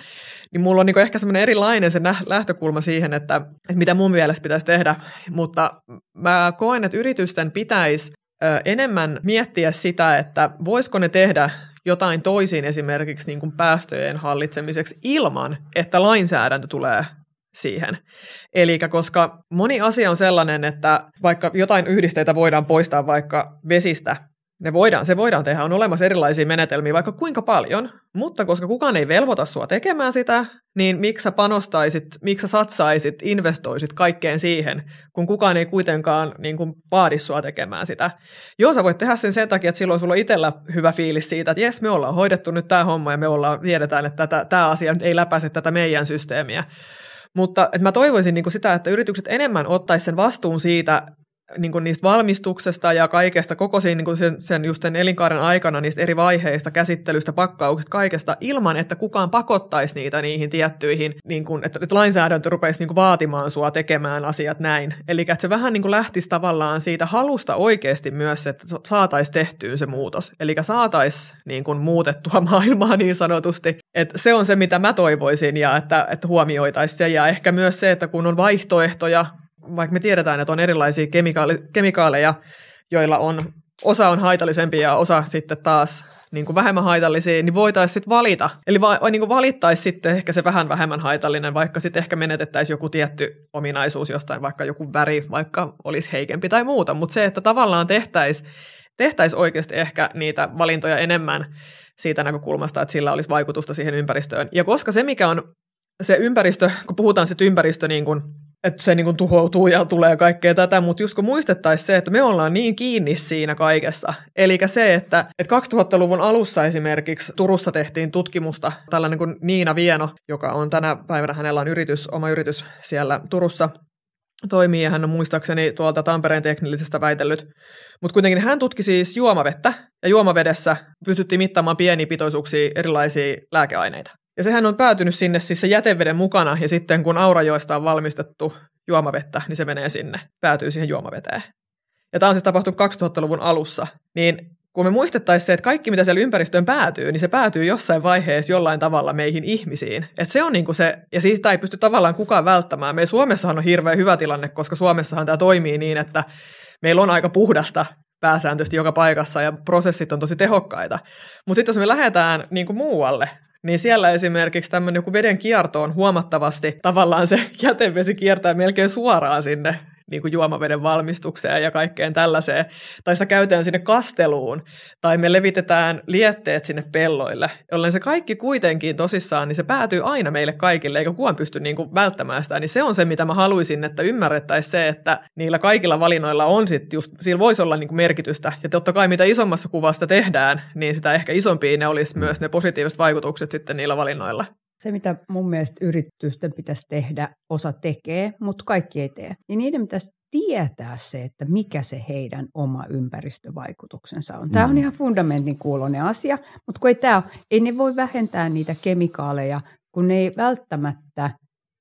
niin mulla on niin ehkä semmoinen erilainen se lähtökulma siihen, että, että mitä mun mielestä pitäisi tehdä, mutta mä koen, että yritysten pitäisi enemmän miettiä sitä, että voisiko ne tehdä jotain toisin esimerkiksi niin kuin päästöjen hallitsemiseksi ilman, että lainsäädäntö tulee siihen. Eli koska moni asia on sellainen, että vaikka jotain yhdisteitä voidaan poistaa vaikka vesistä, ne voidaan, se voidaan tehdä, on olemassa erilaisia menetelmiä vaikka kuinka paljon, mutta koska kukaan ei velvoita sua tekemään sitä, niin miksi sä panostaisit, miksi sä satsaisit, investoisit kaikkeen siihen, kun kukaan ei kuitenkaan niin kuin, vaadi sua tekemään sitä. Joo, sä voit tehdä sen sen takia, että silloin sulla on itsellä hyvä fiilis siitä, että jes, me ollaan hoidettu nyt tämä homma ja me ollaan, tiedetään, että tämä asia nyt ei läpäise tätä meidän systeemiä. Mutta että mä toivoisin niin kuin sitä, että yritykset enemmän ottaisivat sen vastuun siitä, niin kuin niistä valmistuksesta ja kaikesta, koko siinä, niin kuin sen, sen just sen elinkaaren aikana niistä eri vaiheista, käsittelystä, pakkauksista, kaikesta, ilman että kukaan pakottaisi niitä niihin tiettyihin, niin kuin, että, että lainsäädäntö rupeisi niin kuin vaatimaan sua tekemään asiat näin. Eli että se vähän niin kuin lähtisi tavallaan siitä halusta oikeasti myös, että saataisiin tehtyä se muutos. Eli saataisiin niin kuin muutettua (laughs) maailmaa niin sanotusti. Että se on se, mitä mä toivoisin ja että, että huomioitaisiin. Ja ehkä myös se, että kun on vaihtoehtoja, vaikka me tiedetään, että on erilaisia kemikaali- kemikaaleja, joilla on osa on haitallisempi ja osa sitten taas niin kuin vähemmän haitallisia, niin voitaisiin sitten valita. Eli va, niin valittaisiin sitten ehkä se vähän vähemmän haitallinen, vaikka sitten ehkä menetettäisiin joku tietty ominaisuus jostain, vaikka joku väri, vaikka olisi heikempi tai muuta. Mutta se, että tavallaan tehtäisiin tehtäisi oikeasti ehkä niitä valintoja enemmän siitä näkökulmasta, että sillä olisi vaikutusta siihen ympäristöön. Ja koska se, mikä on se ympäristö, kun puhutaan sitten ympäristö niin kuin että se niin kuin tuhoutuu ja tulee kaikkea tätä, mutta just kun muistettaisiin se, että me ollaan niin kiinni siinä kaikessa. Eli se, että, että 2000-luvun alussa esimerkiksi Turussa tehtiin tutkimusta, tällainen kuin Niina Vieno, joka on tänä päivänä, hänellä on yritys, oma yritys siellä Turussa, toimii ja hän on muistaakseni tuolta Tampereen teknillisestä väitellyt. Mutta kuitenkin hän tutki siis juomavettä ja juomavedessä pystyttiin mittaamaan pieniä pitoisuuksia erilaisia lääkeaineita. Ja sehän on päätynyt sinne siis se jäteveden mukana, ja sitten kun Aurajoista on valmistettu juomavettä, niin se menee sinne, päätyy siihen juomaveteen. Ja tämä on siis tapahtunut 2000-luvun alussa. Niin kun me muistettaisiin se, että kaikki mitä siellä ympäristöön päätyy, niin se päätyy jossain vaiheessa jollain tavalla meihin ihmisiin. Et se on niinku se, ja siitä ei pysty tavallaan kukaan välttämään. Me Suomessahan on hirveän hyvä tilanne, koska Suomessahan tämä toimii niin, että meillä on aika puhdasta pääsääntöisesti joka paikassa ja prosessit on tosi tehokkaita. Mutta sitten jos me lähdetään kuin muualle, niin siellä esimerkiksi tämmöinen joku veden kierto on huomattavasti, tavallaan se (laughs) jätevesi kiertää melkein suoraan sinne niin kuin juomaveden valmistukseen ja kaikkeen tällaiseen, tai sitä käytetään sinne kasteluun, tai me levitetään lietteet sinne pelloille, jolloin se kaikki kuitenkin tosissaan, niin se päätyy aina meille kaikille, eikä kukaan pysty niin kuin välttämään sitä, niin se on se, mitä mä haluaisin, että ymmärrettäisiin se, että niillä kaikilla valinnoilla on sitten just, sillä voisi olla niin kuin merkitystä, ja totta kai mitä isommassa kuvasta tehdään, niin sitä ehkä isompia ne olisi myös ne positiiviset vaikutukset sitten niillä valinnoilla. Se, mitä mun mielestä yritysten pitäisi tehdä, osa tekee, mutta kaikki ei tee. Niin niiden pitäisi tietää se, että mikä se heidän oma ympäristövaikutuksensa on. Tämä on mm. ihan fundamentin kuulonen asia, mutta kun ei, tämä ei ne voi vähentää niitä kemikaaleja, kun ne ei välttämättä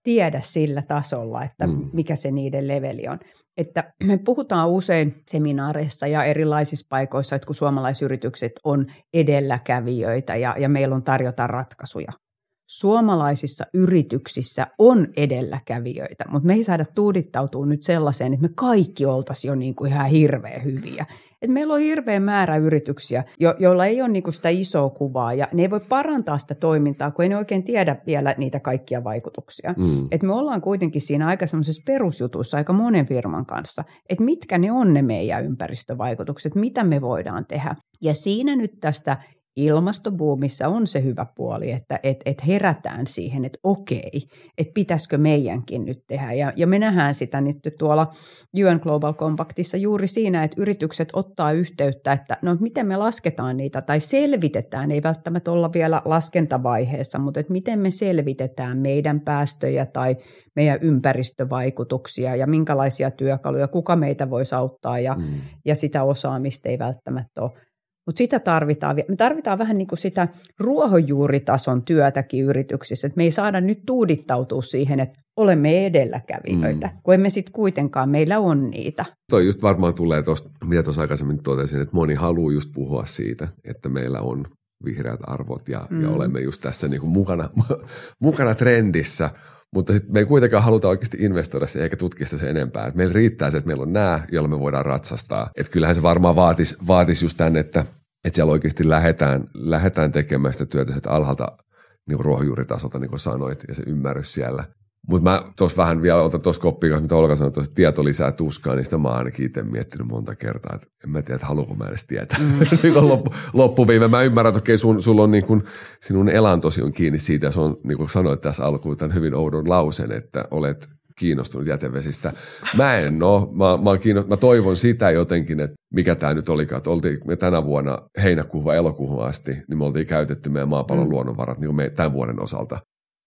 tiedä sillä tasolla, että mm. mikä se niiden leveli on. Että me puhutaan usein seminaareissa ja erilaisissa paikoissa, että kun suomalaisyritykset on edelläkävijöitä ja, ja meillä on tarjota ratkaisuja suomalaisissa yrityksissä on edelläkävijöitä, mutta me ei saada tuudittautua nyt sellaiseen, että me kaikki oltaisiin jo niin kuin ihan hirveän hyviä. Et meillä on hirveä määrä yrityksiä, jo- joilla ei ole niin kuin sitä isoa kuvaa ja ne ei voi parantaa sitä toimintaa, kun ei ne oikein tiedä vielä niitä kaikkia vaikutuksia. Mm. Et me ollaan kuitenkin siinä aika semmoisessa perusjutuissa aika monen firman kanssa, että mitkä ne on ne meidän ympäristövaikutukset, mitä me voidaan tehdä. Ja siinä nyt tästä ilmastobuumissa on se hyvä puoli, että et, et herätään siihen, että okei, että pitäisikö meidänkin nyt tehdä. Ja, ja me nähdään sitä nyt tuolla UN Global Compactissa juuri siinä, että yritykset ottaa yhteyttä, että no miten me lasketaan niitä tai selvitetään, ei välttämättä olla vielä laskentavaiheessa, mutta että miten me selvitetään meidän päästöjä tai meidän ympäristövaikutuksia ja minkälaisia työkaluja, kuka meitä voisi auttaa ja, mm. ja sitä osaamista ei välttämättä ole mutta sitä tarvitaan. Me tarvitaan vähän niin kuin sitä ruohonjuuritason työtäkin yrityksissä, että me ei saada nyt tuudittautua siihen, että olemme edelläkävijöitä, mm. kun emme sitten kuitenkaan, meillä on niitä. Toi just varmaan tulee tuosta, mitä tuossa aikaisemmin totesin, että moni haluaa just puhua siitä, että meillä on vihreät arvot ja, mm. ja olemme just tässä niin kuin mukana, (laughs) mukana trendissä, mutta sit me ei kuitenkaan haluta oikeasti investoida se eikä tutkia se enempää. Et meillä riittää se, että meillä on nämä, joilla me voidaan ratsastaa. Et kyllähän se varmaan vaatisi vaatis just tänne, että, että siellä oikeasti lähdetään, lähdetään tekemään sitä työtä että alhaalta niin ruohonjuuritasolta, niin kuin sanoit, ja se ymmärrys siellä – mutta mä tuossa vähän vielä otan tuossa koppia, mitä Olka sanoi, että tieto lisää tuskaa, niin sitä mä oon ainakin itse miettinyt monta kertaa, että en mä tiedä, että haluanko mä edes tietää. Mm. (laughs) Niin loppu, loppuviime mä ymmärrän, että okei, sun, sulla on niin kun, sinun elantosi on kiinni siitä, ja se on, niin kuin sanoit tässä alkuun, tämän hyvin oudon lausen, että olet kiinnostunut jätevesistä. Mä en ole. Mä, mä, kiinno, mä toivon sitä jotenkin, että mikä tämä nyt olikaan, että oltiin me tänä vuonna heinäkuuhun vai elokuuhun asti, niin me oltiin käytetty meidän maapallon mm. luonnonvarat niin me tämän vuoden osalta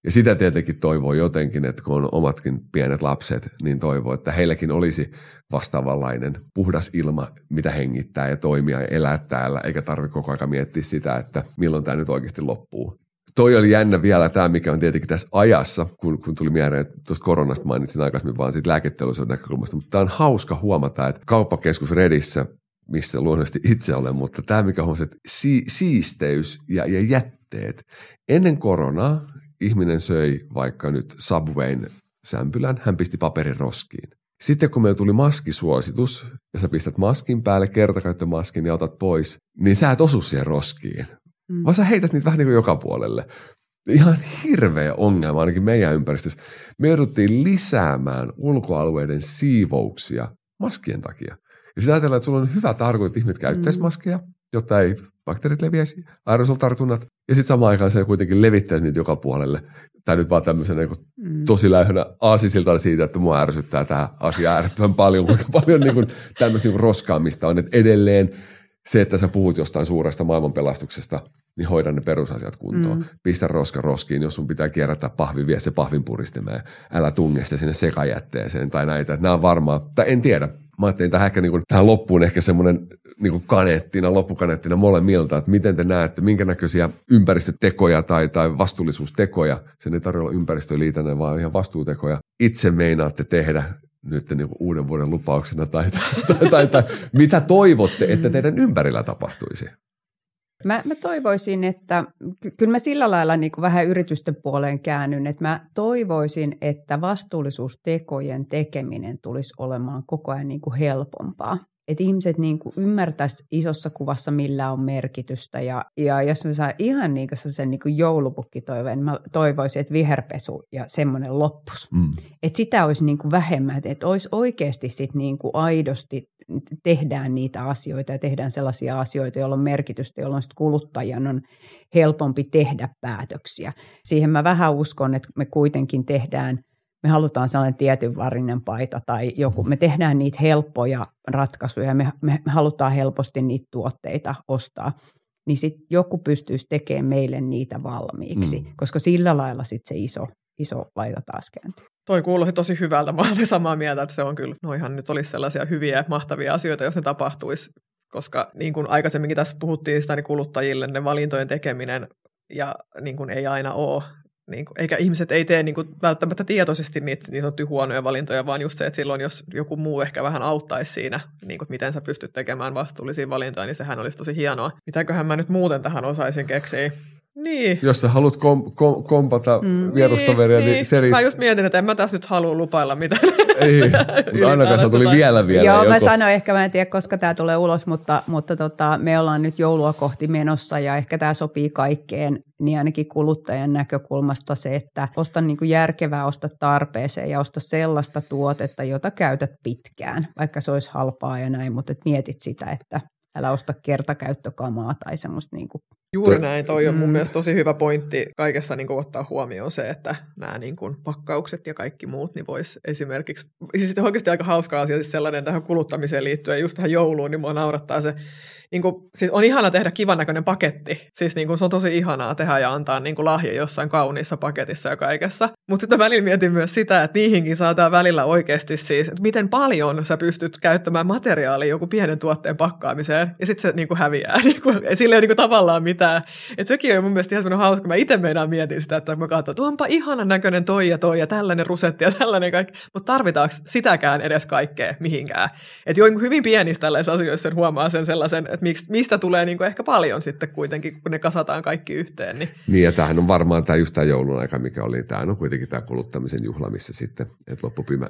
Ja sitä tietenkin toivoo jotenkin, että kun on omatkin pienet lapset, niin toivoo, että heilläkin olisi vastaavanlainen puhdas ilma, mitä hengittää ja toimia ja elää täällä, eikä tarvitse koko ajan miettiä sitä, että milloin tämä nyt oikeasti loppuu. Toi oli jännä vielä tämä, mikä on tietenkin tässä ajassa, kun, kun tuli mieleen, että tuosta koronasta mainitsin aikaisemmin vaan siitä lääketeollisuuden näkökulmasta, mutta tämä on hauska huomata, että kauppakeskus Redissä, missä luonnollisesti itse olen, mutta tämä mikä on se si- siisteys ja, ja jätteet. Ennen koronaa ihminen söi vaikka nyt Subwayn sämpylän, hän pisti paperin roskiin. Sitten kun meillä tuli maskisuositus, ja sä pistät maskin päälle, kertakäyttömaskin ja otat pois, niin sä et osu siihen roskiin, mm. vaan sä heität niitä vähän niin kuin joka puolelle. Ihan hirveä ongelma ainakin meidän ympäristössä. Me jouduttiin lisäämään ulkoalueiden siivouksia maskien takia. Ja sitä ajatellaan, että sulla on hyvä tarkoitus, että ihmiset käyttäisi mm. maskeja, jotta ei bakteerit leviäisi, aerosoltartunnat, ja sitten samaan aikaan se kuitenkin levittää niitä joka puolelle. Tämä nyt vaan tämmöisen niin mm. tosi lähinnä aasisilta siitä, että mua ärsyttää tämä asia äärettömän paljon, kuinka paljon niin kuin, tämmöistä niin kuin roskaamista on, että edelleen se, että sä puhut jostain suuresta maailmanpelastuksesta, niin hoida ne perusasiat kuntoon. Mm. Pistä roska roskiin, jos sun pitää kierrättää pahvi, vie se pahvin puristimeen. Älä tunge sitä sinne sekajätteeseen tai näitä. Nämä on varmaan, tai en tiedä, mä ajattelin tähän, ehkä niin kuin, tähän loppuun ehkä semmoinen niin kuin kaneettina, loppukaneettina molemmilta, että miten te näette, minkä näköisiä ympäristötekoja tai, tai vastuullisuustekoja, sen ei tarvitse olla ympäristöliitäinen, vaan ihan vastuutekoja, itse meinaatte tehdä nyt niin kuin uuden vuoden lupauksena tai, tai, tai, tai, tai mitä toivotte, että teidän ympärillä tapahtuisi? Mä, mä toivoisin, että kyllä mä sillä lailla niin kuin vähän yritysten puoleen käännyn, että mä toivoisin, että vastuullisuustekojen tekeminen tulisi olemaan koko ajan niin kuin helpompaa että ihmiset niin kuin ymmärtäisi isossa kuvassa, millä on merkitystä. Ja, ja jos me saa ihan niin kuin sen niin kuin joulupukkitoiveen, niin mä toivoisin, että viherpesu ja semmoinen loppus. Mm. Että sitä olisi niin kuin vähemmän, että olisi oikeasti sit niin kuin aidosti tehdään niitä asioita ja tehdään sellaisia asioita, joilla on merkitystä, jolloin sit kuluttajan on helpompi tehdä päätöksiä. Siihen mä vähän uskon, että me kuitenkin tehdään – me halutaan sellainen tietynvarinen paita tai joku, me tehdään niitä helppoja ratkaisuja, me, me, me halutaan helposti niitä tuotteita ostaa, niin sitten joku pystyisi tekemään meille niitä valmiiksi, mm. koska sillä lailla sitten se iso, iso laita taas kääntyy. Toi kuulosti tosi hyvältä. Mä olen samaa mieltä, että se on kyllä, no ihan nyt olisi sellaisia hyviä, mahtavia asioita, jos ne tapahtuisi. Koska niin kuin aikaisemminkin tässä puhuttiin sitä, niin kuluttajille ne valintojen tekeminen ja niin kuin ei aina ole niin kuin, eikä ihmiset ei tee niin kuin, välttämättä tietoisesti niitä niin sanottuja huonoja valintoja, vaan just se, että silloin jos joku muu ehkä vähän auttaisi siinä, niin kuin, miten sä pystyt tekemään vastuullisia valintoja, niin sehän olisi tosi hienoa. Mitäköhän mä nyt muuten tähän osaisin keksiä? Niin. Jos sä haluat kom, kom, kompata mm. vierustoveria, niin, niin, niin Mä just mietin, että en mä tässä nyt halua lupailla mitään. Ei, (laughs) mutta ainakaan tuli vielä vielä. Joo, joku. mä sanoin ehkä, mä en tiedä, koska tämä tulee ulos, mutta, mutta tota, me ollaan nyt joulua kohti menossa ja ehkä tämä sopii kaikkeen, niin ainakin kuluttajan näkökulmasta se, että osta niin kuin järkevää, osta tarpeeseen ja osta sellaista tuotetta, jota käytät pitkään, vaikka se olisi halpaa ja näin, mutta et mietit sitä, että älä osta kertakäyttökamaa tai semmoista niin kuin Juuri näin, toi on mun mm. mielestä tosi hyvä pointti kaikessa niin kuin ottaa huomioon se, että nämä niin kuin pakkaukset ja kaikki muut, niin voisi esimerkiksi, siis oikeasti aika hauska asia, siis sellainen tähän kuluttamiseen liittyen, just tähän jouluun, niin mua naurattaa se, niin kuin, siis on ihana tehdä kivan näköinen paketti, siis niin kuin, se on tosi ihanaa tehdä ja antaa niin kuin lahja jossain kauniissa paketissa ja kaikessa, mutta sitten välillä mietin myös sitä, että niihinkin saadaan välillä oikeasti siis, että miten paljon sä pystyt käyttämään materiaalia jonkun pienen tuotteen pakkaamiseen, ja sitten se niin kuin häviää, (laughs) niin kuin, sillä ei niin kuin tavallaan mitään. Et sekin on mun mielestä ihan semmoinen hauska. Mä itse meinaan mietin sitä, että mä katson, että onpa ihanan näköinen toi ja toi ja tällainen rusetti ja tällainen kaikki. Mutta tarvitaanko sitäkään edes kaikkea mihinkään? Että jo hyvin pienistä tällaisissa asioissa huomaa sen sellaisen, että mistä tulee niin kuin ehkä paljon sitten kuitenkin, kun ne kasataan kaikki yhteen. Niin, niin ja tämähän on varmaan tämä just tämä joulun aika, mikä oli. Tämä on kuitenkin tämä kuluttamisen juhla, missä sitten, että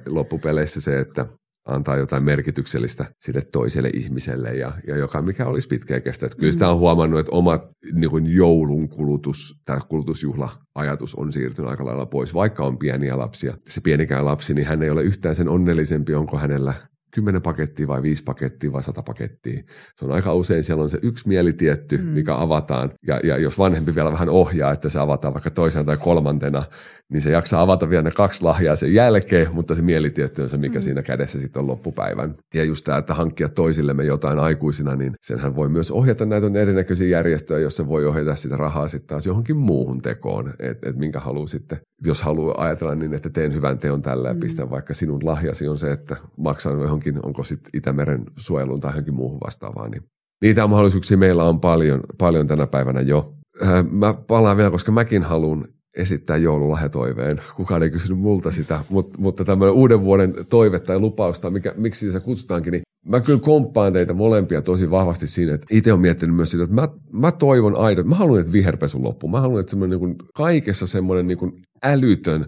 loppupeleissä se, että antaa jotain merkityksellistä sille toiselle ihmiselle ja, ja joka mikä olisi pitkä kestä. Että kyllä sitä on huomannut, että oma niin kuin joulun kulutus, tämä kulutusjuhla-ajatus on siirtynyt aika lailla pois, vaikka on pieniä lapsia. Se pienikään lapsi, niin hän ei ole yhtään sen onnellisempi, onko hänellä kymmenen pakettia vai viisi pakettia vai sata pakettia. Se on aika usein, siellä on se yksi mielitietty, mm. mikä avataan. Ja, ja jos vanhempi vielä vähän ohjaa, että se avataan vaikka toisena tai kolmantena, niin se jaksaa avata vielä ne kaksi lahjaa sen jälkeen, mutta se mielitietty on se, mikä mm. siinä kädessä sitten on loppupäivän. Ja just tämä, että hankkia toisillemme jotain aikuisina, niin senhän voi myös ohjata näitä on erinäköisiä järjestöjä, jos se voi ohjata sitä rahaa sitten taas johonkin muuhun tekoon, että et minkä haluaa sitten, jos haluaa ajatella niin, että teen hyvän teon tällä ja mm. pistän vaikka sinun lahjasi on se, että maksan johonkin, onko sitten Itämeren suojeluun tai johonkin muuhun vastaavaan, niin niitä mahdollisuuksia meillä on paljon, paljon tänä päivänä jo. Äh, mä palaan vielä, koska mäkin haluan esittää joululahjatoiveen. Kukaan ei kysynyt multa sitä, mutta, mutta tämmöinen uuden vuoden toive tai lupausta, mikä, miksi se kutsutaankin, niin mä kyllä komppaan teitä molempia tosi vahvasti siinä, että itse olen miettinyt myös sitä, että mä, mä toivon aidot, mä haluan, että viherpesu loppuu. Mä haluan, että semmoinen niin kaikessa semmoinen niin älytön,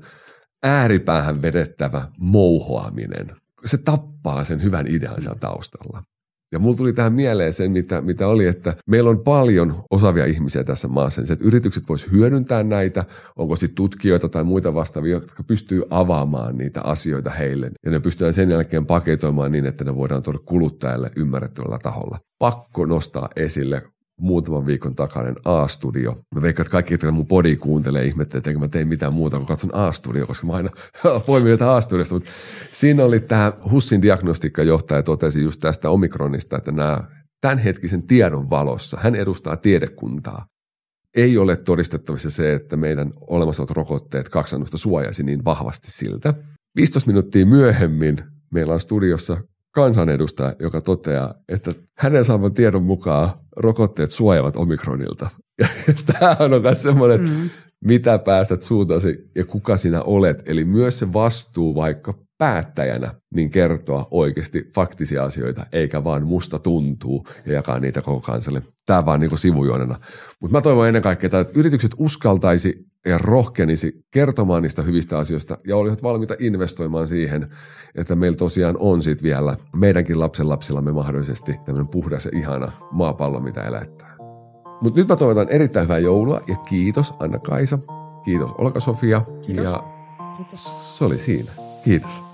ääripäähän vedettävä mouhoaminen, se tappaa sen hyvän idean siellä taustalla. Ja mulla tuli tähän mieleen sen, mitä, mitä oli, että meillä on paljon osaavia ihmisiä tässä maassa. Niin se, että yritykset vois hyödyntää näitä, onko sitten tutkijoita tai muita vastaavia, jotka pystyy avaamaan niitä asioita heille. Ja ne pystytään sen jälkeen paketoimaan niin, että ne voidaan tuoda kuluttajalle ymmärrettävällä taholla. Pakko nostaa esille muutaman viikon takainen A-studio. Mä veikkaan, että kaikki, jotka mun podi kuuntelee, ihmettelee, että mä tein mitään muuta kuin katson A-studio, koska mä aina (laughs) poimin jotain A-studiosta. Mutta siinä oli tämä Hussin diagnostiikkajohtaja totesi just tästä omikronista, että nämä tämänhetkisen tiedon valossa, hän edustaa tiedekuntaa, ei ole todistettavissa se, että meidän olemassa olevat rokotteet kaksannusta suojaisi niin vahvasti siltä. 15 minuuttia myöhemmin meillä on studiossa kansanedustaja, joka toteaa, että hänen saaman tiedon mukaan rokotteet suojavat omikronilta. Ja (laughs) tämähän on myös semmoinen, mm. mitä päästät suutasi ja kuka sinä olet. Eli myös se vastuu vaikka päättäjänä, niin kertoa oikeasti faktisia asioita, eikä vaan musta tuntuu ja jakaa niitä koko kansalle. Tämä vaan niin sivujuonena. Mutta mä toivon ennen kaikkea, että yritykset uskaltaisi ja rohkenisi kertomaan niistä hyvistä asioista ja olisivat valmiita investoimaan siihen, että meillä tosiaan on sitten vielä meidänkin lapsen lapsillamme mahdollisesti tämmöinen puhdas ja ihana maapallo, mitä elättää. Mutta nyt mä toivotan erittäin hyvää joulua ja kiitos Anna-Kaisa, kiitos Olka-Sofia Kiitos. ja Kiitos. se oli siinä. Kiitos.